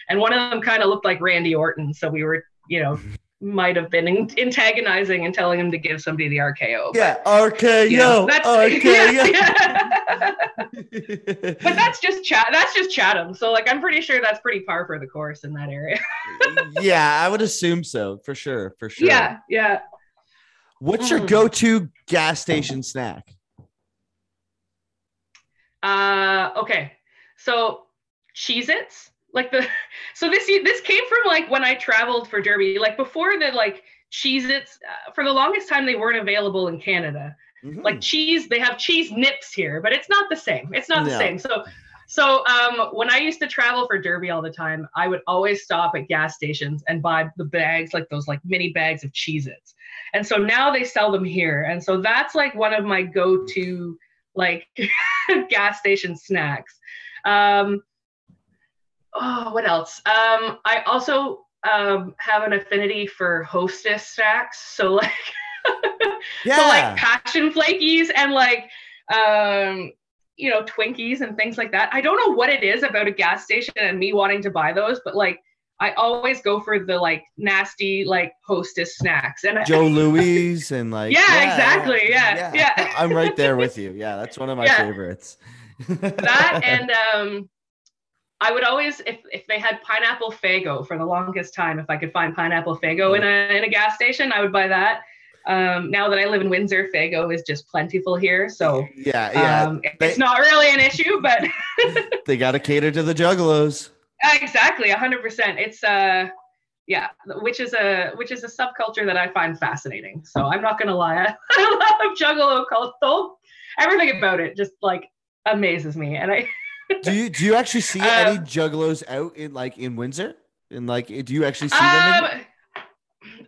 And one of them kind of looked like randy orton so we were you know might have been antagonizing and telling him to give somebody the RKO. Yeah, but, RKO. You know, that's, RKO. (laughs) Yeah, yeah. (laughs) but that's just chat. That's just Chatham. So like, I'm pretty sure that's pretty par for the course in that area. (laughs) yeah, I would assume so for sure. For sure. Yeah, yeah. What's your mm. go-to gas station snack? Uh, okay. So Cheez-Its like the (laughs) so this this came from like when I traveled for Derby. Like before the like Cheez-Its, uh, for the longest time they weren't available in Canada. Mm-hmm. Like cheese, they have cheese nips here, but it's not the same. It's not no. the same. So so um, when I used to travel for Derby all the time, I would always stop at gas stations and buy the bags, like those like mini bags of Cheez-Its. And so now they sell them here. And so that's like one of my go-to like (laughs) gas station snacks. Um, oh, what else? Um, I also um, have an affinity for hostess snacks. So like, yeah. (laughs) so like passion flakies and like, um, you know, Twinkies and things like that. I don't know what it is about a gas station and me wanting to buy those, but like, I always go for the like nasty like hostess snacks and Joe (laughs) Louis and like yeah, yeah exactly yeah, yeah, yeah (laughs) I'm right there with you yeah that's one of my favorites that and um I would always, if, if they had pineapple Faygo for the longest time, if I could find pineapple Faygo in a in a gas station, I would buy that. Um, now that I live in Windsor, Faygo is just plentiful here, so yeah, yeah, um, they, it's not really an issue. But (laughs) they got to cater to the juggalos. Exactly, hundred percent. It's uh, yeah, which is a which is a subculture that I find fascinating. So I'm not gonna lie, (laughs) I love juggalo culture. Everything about it just like amazes me, and I do you do you actually see um, any juggalos out in like in Windsor? And like, do you actually see them? Um,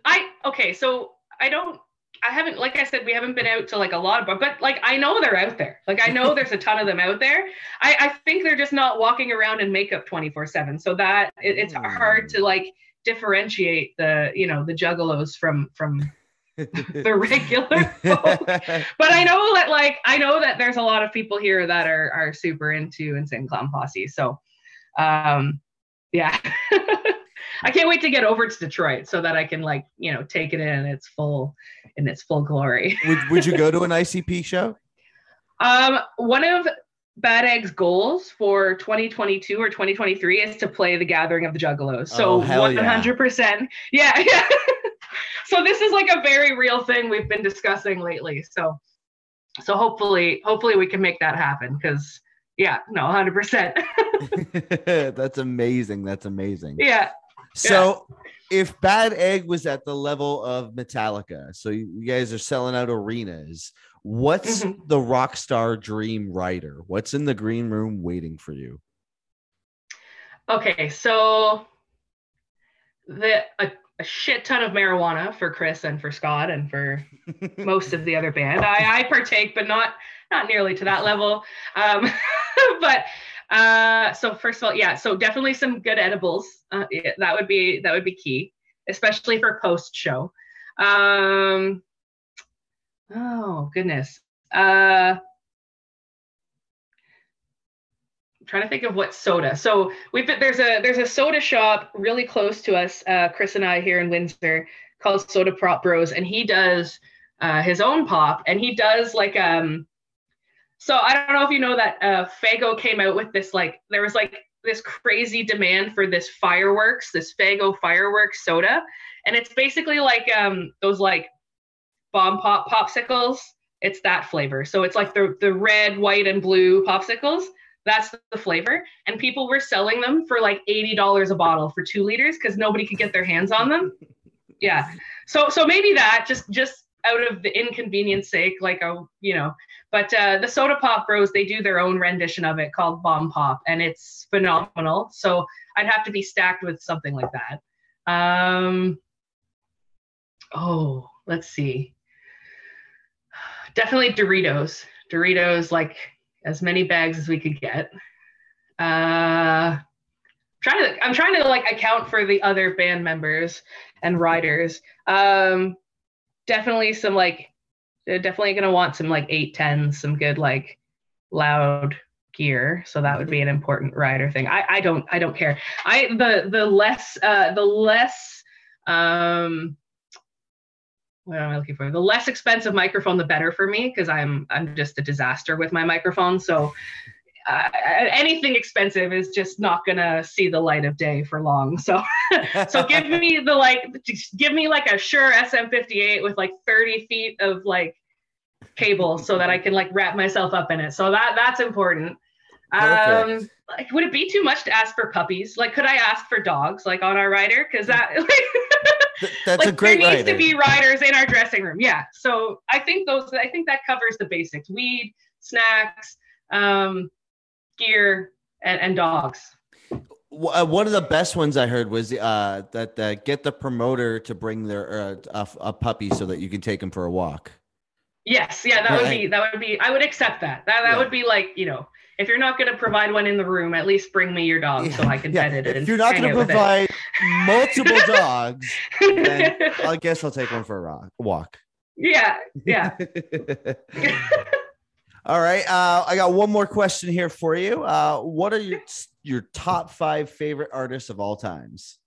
I okay, so I don't. I haven't, like I said, we haven't been out to like a lot of, but like I know they're out there. Like I know (laughs) there's a ton of them out there. I, I think they're just not walking around in makeup 24 seven. So that it, it's hard to like differentiate the, you know, the juggalos from from (laughs) the regular folk. (laughs) But I know that like I know that there's a lot of people here that are are super into Insane Clown Posse. So um yeah. (laughs) I can't wait to get over to Detroit so that I can like, you know, take it in its full in its full glory. would would you go to an ICP show? Um one of Bad Egg's goals for 2022 or 2023 is to play the Gathering of the Juggalos. So oh, 100%. Yeah, yeah. So this is like a very real thing we've been discussing lately. So so hopefully, hopefully we can make that happen because yeah, no, hundred percent. (laughs) That's amazing. That's amazing. Yeah. So yeah. if Bad Egg was at the level of Metallica, so you guys are selling out arenas, what's mm-hmm. the rock star dream writer? What's in the green room waiting for you? Okay, so the a, a shit ton of marijuana for Chris and for Scott and for (laughs) most of the other band. I, I partake, but not not nearly to that (laughs) level. Um, (laughs) but uh, so first of all, yeah, so definitely some good edibles. Uh, yeah, that would be that would be key, especially for post show. Um, oh goodness. Uh, I'm trying to think of what soda. So we've been, there's a there's a soda shop really close to us, uh, Chris and I here in Windsor, called Soda Pop Bros, and he does uh, his own pop, and he does like um so I don't know if you know that uh, Faygo came out with this like there was like this crazy demand for this fireworks, this Faygo fireworks soda, and it's basically like um those like bomb pop popsicles. It's that flavor. So it's like the the red, white, and blue popsicles. That's the flavor, and people were selling them for like eighty dollars a bottle for two liters because nobody could get their hands on them. (laughs) Yeah. So so maybe that just just out of the inconvenience sake, like a you know, but uh, the Soda Pop Bros, they do their own rendition of it called Bomb Pop, and it's phenomenal. So I'd have to be stacked with something like that. Um, oh, let's see. (sighs) Definitely Doritos. Doritos, like as many bags as we could get. Uh, trying to, I'm trying to like account for the other band members and riders. Um, definitely some like definitely to want some like 810s, some good like loud gear. So that would be an important rider thing. I, I don't I don't care. I the the less uh the less um what am I looking for? The less expensive microphone, the better for me because I'm I'm just a disaster with my microphone. So uh, anything expensive is just not gonna see the light of day for long. So, (laughs) so give me (laughs) the like, give me like a Shure SM58 with like 30 feet of like cable so that I can like wrap myself up in it. So that that's important. Um, like, would it be too much to ask for puppies? Like, could I ask for dogs like on our rider? Because that (laughs) like, that's like, a great. There needs to be riders in our dressing room. Yeah. So I think those. I think that covers the basics: weed, snacks. Um, gear, and, and dogs. Uh, one of the best ones I heard was uh, that uh, get the promoter to bring their uh, a, a, puppy so that you can take him for a walk. Yes, yeah, that would be that would be. I would accept that. That that yeah. would be like you know, if you're not going to provide one in the room, at least bring me your dog yeah. so I can yeah. pet it. If you're not going to provide multiple (laughs) dogs, (laughs) I guess I'll take one for a walk. Yeah, yeah. (laughs) All right. Uh, I got one more question here for you. Uh, what are your your top five favorite artists of all times?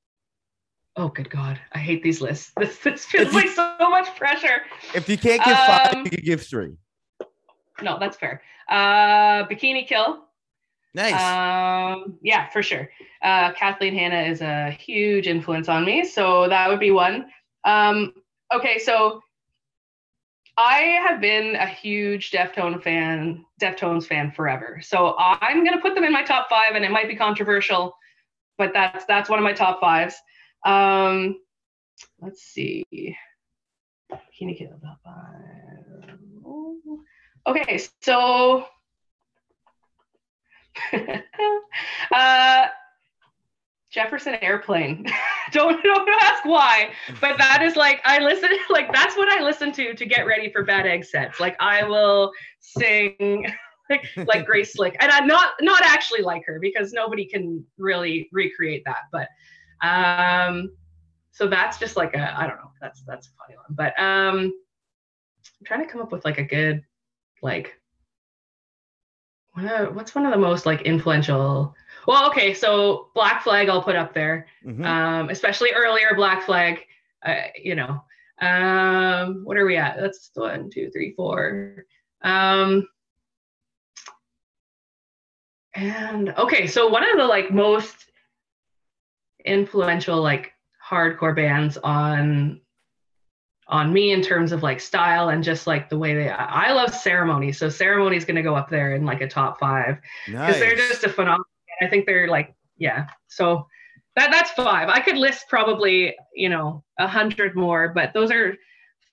Oh, good God. I hate these lists. This, this feels like so much pressure. If you can't give um, five, you can give three. No, that's fair. Uh, Bikini Kill. Nice. Um, yeah, for sure. Uh, Kathleen Hanna is a huge influence on me. So that would be one. Um, okay, so I have been a huge Deftone fan, Deftones fan forever. So I'm gonna put them in my top five, and it might be controversial, but that's that's one of my top fives. Um, let's see. You get top five? Okay, so (laughs) uh, Jefferson Airplane. (laughs) don't don't ask why, but that is like I listen (laughs) like that's what I listen to to get ready for bad egg sets. Like I will sing like like Grace Slick, and I'm not not actually like her because nobody can really recreate that. But um, so that's just like a I don't know. That's that's a funny one. But um, I'm trying to come up with like a good like what's one of the most like influential well, okay, so Black Flag I'll put up there, mm-hmm. um, especially earlier Black Flag. Uh, you know, um, what are we at? That's one, two, three, four. Um, and okay, so one of the like most influential like hardcore bands on on me in terms of like style and just like the way they I love ceremony. So ceremony is gonna go up there in like a top five. Because nice. they're just a phenomenal I think they're like, yeah. So that that's five. I could list probably, you know, a hundred more, but those are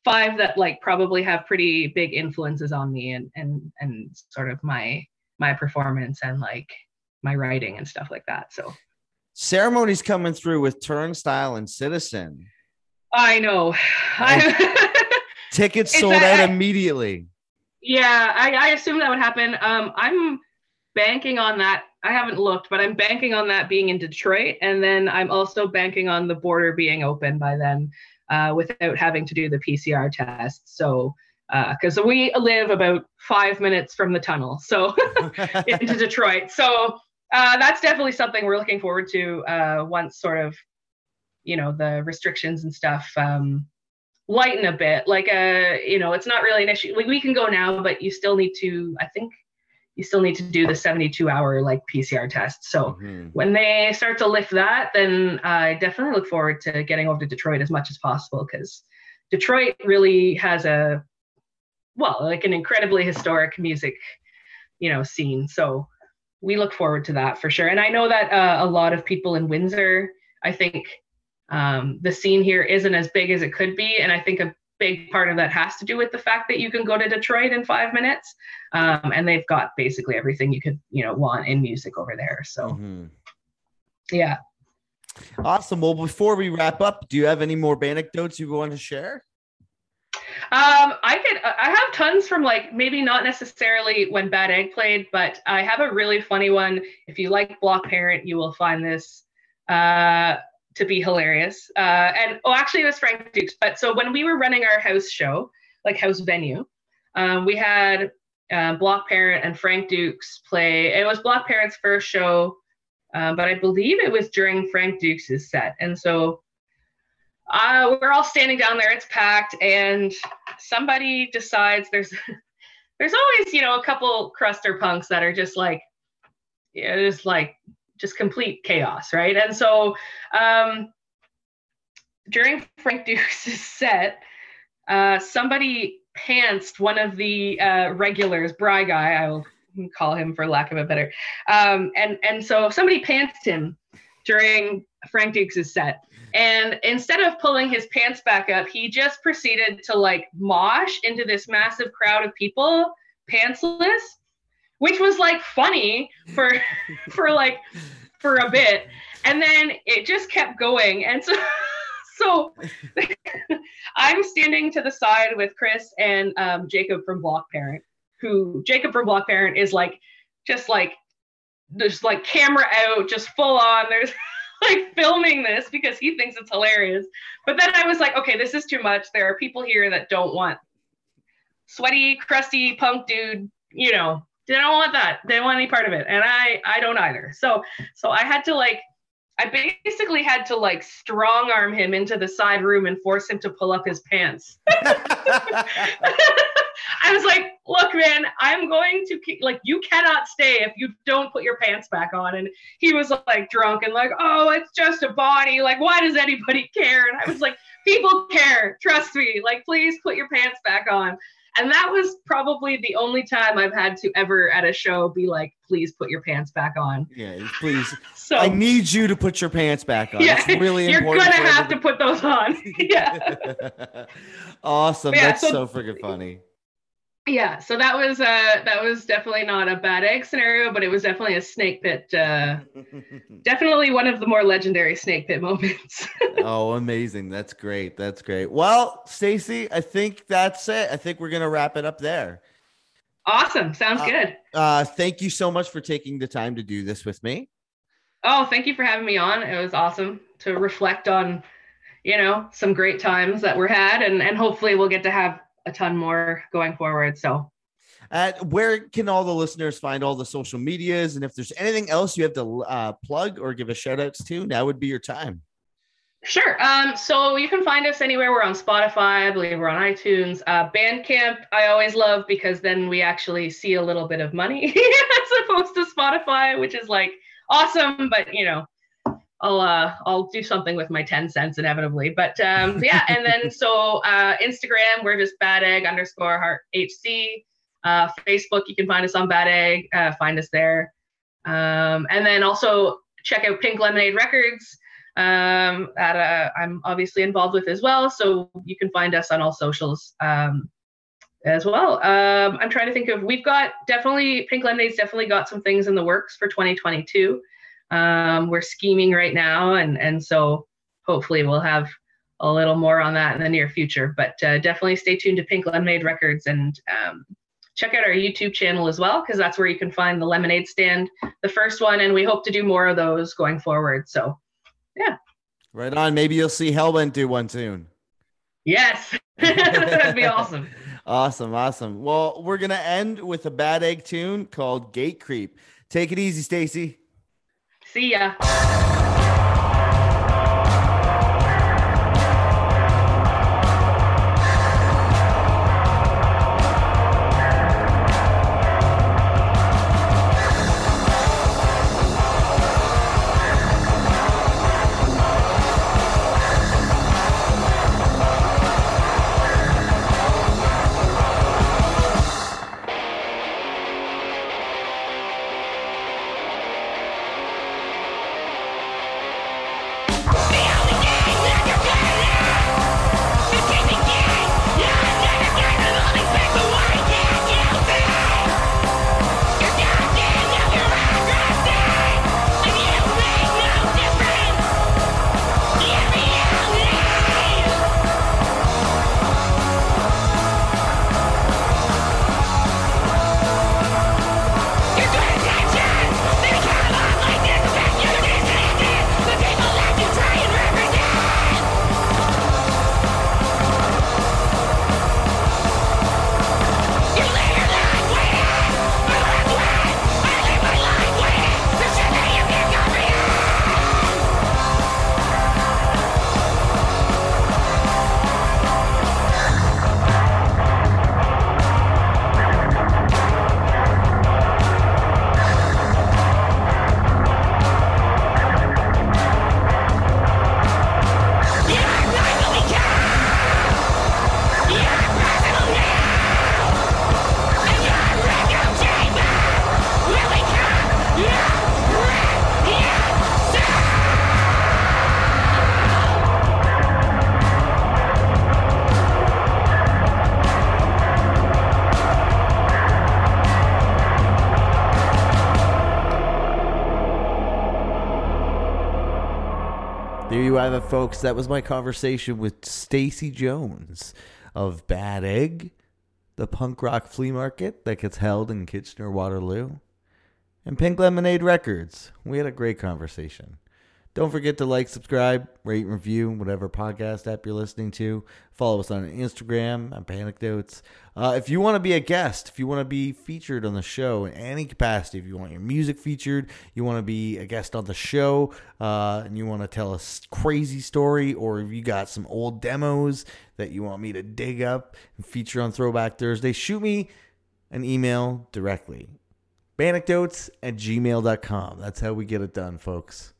five that like probably have pretty big influences on me and and and sort of my my performance and like my writing and stuff like that. So ceremonies coming through with turnstile and citizen. I know. (laughs) tickets sold out immediately. Yeah, I, I assume that would happen. Um, I'm banking on that. I haven't looked, but I'm banking on that being in Detroit, and then I'm also banking on the border being open by then, uh, without having to do the PCR test. So, because uh, we live about five minutes from the tunnel, so (laughs) into (laughs) Detroit. So uh, that's definitely something we're looking forward to uh, once sort of you know the restrictions and stuff um, lighten a bit. Like a you know it's not really an issue. Like we can go now but you still need to i think you still need to do the 72 hour like pcr test. So mm-hmm. when they start to lift that then i definitely look forward to getting over to detroit as much as possible because detroit really has a well like an incredibly historic music you know scene. So we look forward to that for sure. And i know that uh, a lot of people in windsor i think um, the scene here isn't as big as it could be. And I think a big part of that has to do with the fact that you can go to Detroit in five minutes. Um, and they've got basically everything you could, you know, want in music over there. So, mm-hmm. yeah. Awesome. Well, before we wrap up, do you have any more anecdotes you want to share? Um, I could. I have tons from like maybe not necessarily when Bad Egg played, but I have a really funny one. If you like Block Parent, you will find this. Uh, to be hilarious. Uh, and oh, actually, it was Frank Dukes. But so when we were running our house show, like house venue, um, we had uh, Block Parent and Frank Dukes play. It was Block Parent's first show, uh, but I believe it was during Frank Dukes' set. And so uh, we're all standing down there. It's packed, and somebody decides there's (laughs) there's always you know a couple cruster punks that are just like yeah, just like just complete chaos, right? And so um, during Frank Dukes' set, uh, somebody pantsed one of the uh, regulars, Bry Guy, I will call him for lack of a better. Um, and and so somebody pantsed him during Frank Dukes' set. And instead of pulling his pants back up, he just proceeded to like mosh into this massive crowd of people, pantsless which was like funny for (laughs) for like for a bit. And then it just kept going. And so (laughs) so (laughs) i'm standing to the side with chris and um, jacob from block parent who jacob from block parent is like just like just like camera out just full on. There's like filming this because he thinks it's hilarious. But then i was like okay this is too much. There are people here that don't want sweaty crusty punk dude you know they don't want that. They don't want any part of it. And I I don't either. So so I had to like I basically had to like strong arm him into the side room and force him to pull up his pants. (laughs) I was like, look, man, I'm going to keep, like, you cannot stay if you don't put your pants back on. And he was like drunk and like, oh, it's just a body. Like, why does anybody care? And I was like, people care. Trust me. Like, please put your pants back on. And that was probably the only time I've had to ever at a show be like, please put your pants back on. Yeah, please. (laughs) so I need you to put your pants back on. Yeah, it's really you're important. You're gonna have to put those on. (laughs) yeah. (laughs) awesome. Yeah, That's so, so freaking funny yeah so that was uh that was definitely not a bad egg scenario but it was definitely a snake pit uh (laughs) definitely one of the more legendary snake pit (laughs) moments. Oh amazing. That's great. That's great. Well stacy i think that's it. I think we're gonna wrap it up there. Awesome. Sounds uh, good. uh thank you so much for taking the time to do this with me. Oh thank you for having me on. It was awesome to reflect on you know some great times that were had and and hopefully we'll get to have a ton more going forward. So, uh, where can all the listeners find all the social medias? And if there's anything else you have to uh, plug or give a shout outs to, now would be your time. Sure. Um, so you can find us anywhere. We're on Spotify. I believe we're on iTunes. Uh, Bandcamp, I always love because then we actually see a little bit of money (laughs) as opposed to Spotify, which is like awesome, but you know, I'll uh, I'll do something with my 10 cents inevitably. But um, yeah, and then so uh, Instagram, we're just bad egg underscore heart HC. Uh, Facebook, you can find us on Bad Egg, uh, find us there. Um, and then also check out Pink Lemonade Records um, that uh, I'm obviously involved with as well. So you can find us on all socials um, as well. Um, I'm trying to think of, we've got definitely, Pink Lemonade's definitely got some things in the works for 2022. Um, we're scheming right now. And, and so hopefully we'll have a little more on that in the near future. But uh, definitely stay tuned to Pink Lemonade Records and um, check out our YouTube channel as well, because that's where you can find the lemonade stand, the first one, and we hope to do more of those going forward. So, yeah. Right on. Maybe you'll see Hellbent do one soon. Yes, (laughs) that'd be awesome. (laughs) Awesome, awesome. Well, we're gonna end with a bad egg tune called Gate Creep. Take it easy, Stacy. See ya. Have it, folks. That was my conversation with Stacy Jones of Bad Egg, the punk rock flea market that gets held in Kitchener Waterloo, and Pink Lemonade Records. We had a great conversation. Don't forget to like, subscribe, rate, and review whatever podcast app you're listening to. Follow us on Instagram at Bandecdotes. Uh, if you want to be a guest, if you want to be featured on the show in any capacity, if you want your music featured, you want to be a guest on the show, uh, and you want to tell a crazy story, or if you got some old demos that you want me to dig up and feature on Throwback Thursday, shoot me an email directly. Bandecdotes at gmail.com. That's how we get it done, folks.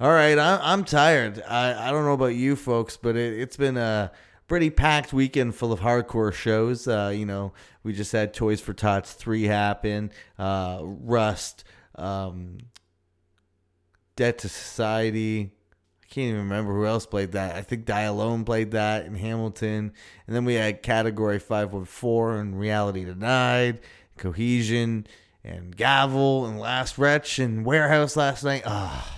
All right, I, I'm tired. I, I don't know about you folks, but it, it's been a pretty packed weekend full of hardcore shows. Uh, you know, we just had Toys for Tots 3 happen, uh, Rust, um, Debt to Society. I can't even remember who else played that. I think Die Alone played that in Hamilton. And then we had Category 514 and Reality Denied, Cohesion, and Gavel, and Last Wretch, and Warehouse last night. Ah.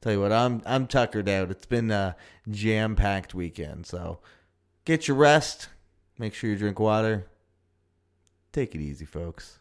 Tell you what, I'm I'm tuckered out. It's been a jam packed weekend, so get your rest. Make sure you drink water. Take it easy, folks.